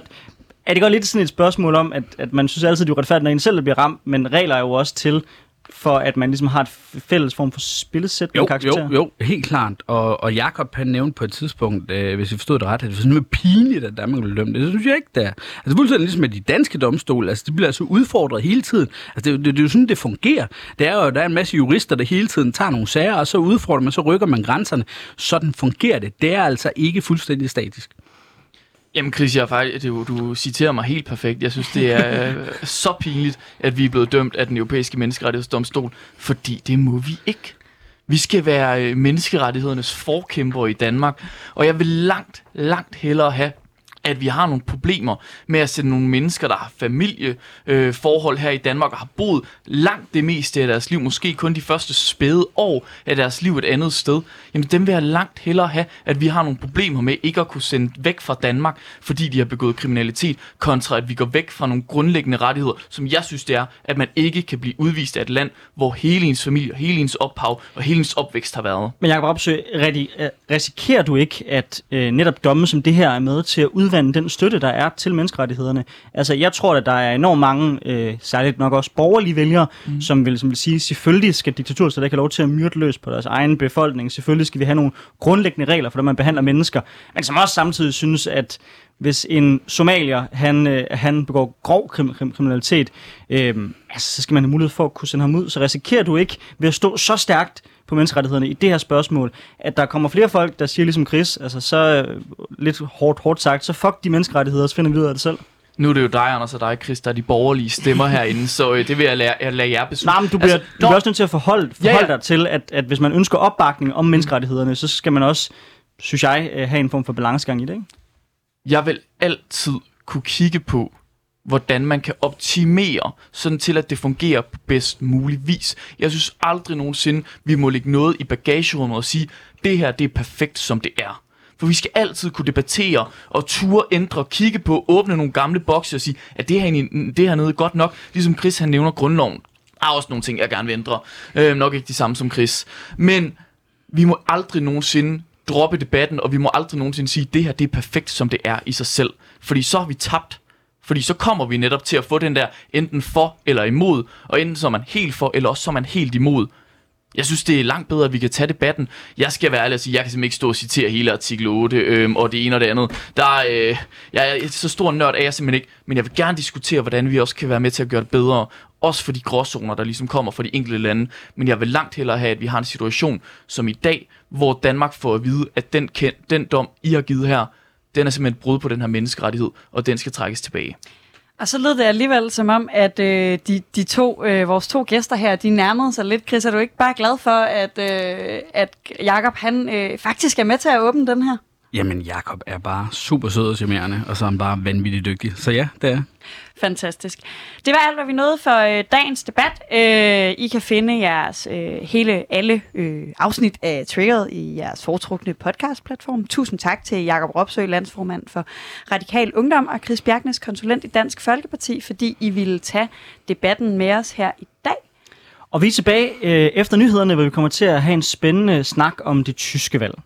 B: er det godt lidt sådan et spørgsmål om, at, at man synes altid, det er uretfærdigt, når en selv bliver ramt, men regler er jo også til for at man ligesom har et fælles form for spillesæt, man
D: Jo,
B: kan acceptere.
D: jo, jo, helt klart. Og, og Jakob han nævnte på et tidspunkt, øh, hvis jeg forstod det ret, at det var sådan pinligt, at Danmark blev dømt. Det synes jeg ikke, det er. Altså fuldstændig ligesom med de danske domstole, altså de bliver altså udfordret hele tiden. Altså det, det, det er jo sådan, det fungerer. Det er jo, der er en masse jurister, der hele tiden tager nogle sager, og så udfordrer man, så rykker man grænserne. Sådan fungerer det. Det er altså ikke fuldstændig statisk.
C: Jamen Chris, jeg er faktisk, du, du citerer mig helt perfekt. Jeg synes, det er øh, så pinligt, at vi er blevet dømt af den europæiske menneskerettighedsdomstol, fordi det må vi ikke. Vi skal være øh, menneskerettighedernes forkæmper i Danmark, og jeg vil langt, langt hellere have, at vi har nogle problemer med at sætte nogle mennesker, der har familieforhold øh, her i Danmark og har boet langt det meste af deres liv, måske kun de første spæde år af deres liv et andet sted, jamen dem vil jeg langt hellere have, at vi har nogle problemer med ikke at kunne sende væk fra Danmark, fordi de har begået kriminalitet, kontra at vi går væk fra nogle grundlæggende rettigheder, som jeg synes det er, at man ikke kan blive udvist af et land, hvor hele ens familie, hele ens ophav og hele ens opvækst har været.
B: Men Jacob Rapsø, øh, risikerer du ikke, at øh, netop domme som det her er med til at udvande den støtte, der er til menneskerettighederne? Altså, jeg tror, at der er enormt mange, øh, særligt nok også borgerlige vælgere, mm. som, vil, som vil sige, selvfølgelig skal diktaturer ikke have lov til at myrde løs på deres egen befolkning. Selvfølgelig skal vi have nogle grundlæggende regler for, hvordan man behandler mennesker. Men som også samtidig synes, at hvis en somalier, han, øh, han begår grov krim, krim, kriminalitet, øh, altså, så skal man have mulighed for at kunne sende ham ud. Så risikerer du ikke ved at stå så stærkt på menneskerettighederne i det her spørgsmål, at der kommer flere folk, der siger ligesom Chris, altså så øh, lidt hårdt, hårdt sagt, så fuck de menneskerettigheder, så finder vi ud af det selv.
C: Nu er det jo dig, Anders, og dig, Chris, der er de borgerlige stemmer herinde, så øh, det vil jeg lade, jeg lade jer beslutte.
B: Nej, men du bliver, altså, du bliver også nødt til at forholde,
C: Ja,
B: forholde
C: ja.
B: dig til, at, at hvis man ønsker opbakning om menneskerettighederne, så skal man også, synes jeg, øh, have en form for balancegang i det, ikke?
C: Jeg vil altid kunne kigge på, hvordan man kan optimere, sådan til at det fungerer på bedst mulig vis. Jeg synes aldrig nogensinde, vi må lægge noget i bagagerummet og sige, det her det er perfekt, som det er. For vi skal altid kunne debattere og ture, ændre, kigge på, åbne nogle gamle bokse og sige, at det her, egentlig- det her nede er godt nok. Ligesom Chris han nævner grundloven. Der er også nogle ting, jeg gerne vil ændre. Øh, nok ikke de samme som Chris. Men vi må aldrig nogensinde droppe debatten, og vi må aldrig nogensinde sige, at det her det er perfekt, som det er i sig selv. Fordi så har vi tabt. Fordi så kommer vi netop til at få den der enten for eller imod, og enten så er man helt for, eller også så er man helt imod. Jeg synes, det er langt bedre, at vi kan tage debatten. Jeg skal være ærlig og sige, jeg kan simpelthen ikke stå og citere hele artikel 8, øhm, og det ene og det andet. Der er, øh, jeg er så stor nørd af jeg simpelthen ikke, men jeg vil gerne diskutere, hvordan vi også kan være med til at gøre det bedre. Også for de gråzoner, der ligesom kommer fra de enkelte lande. Men jeg vil langt hellere have, at vi har en situation som i dag, hvor Danmark får at vide, at den, ken- den dom, I har givet her, den er simpelthen brud på den her menneskerettighed, og den skal trækkes tilbage.
A: Og så lød det alligevel som om, at øh, de, de to, øh, vores to gæster her, de nærmede sig lidt. Chris, er du ikke bare glad for, at, øh, at Jakob han øh, faktisk er med til at åbne den her?
D: Jamen, Jakob er bare super sød og charmerende, og så er han bare vanvittigt dygtig. Så ja, det er.
A: Fantastisk. Det var alt, hvad vi nåede for øh, dagens debat. Øh, I kan finde jeres øh, hele alle øh, afsnit af Triggeret i jeres foretrukne podcastplatform. Tusind tak til Jakob Ropsø, landsformand for Radikal Ungdom, og Chris Bjergnes, konsulent i Dansk Folkeparti, fordi I ville tage debatten med os her i dag.
B: Og vi er tilbage øh, efter nyhederne, hvor vi kommer til at have en spændende snak om det tyske valg.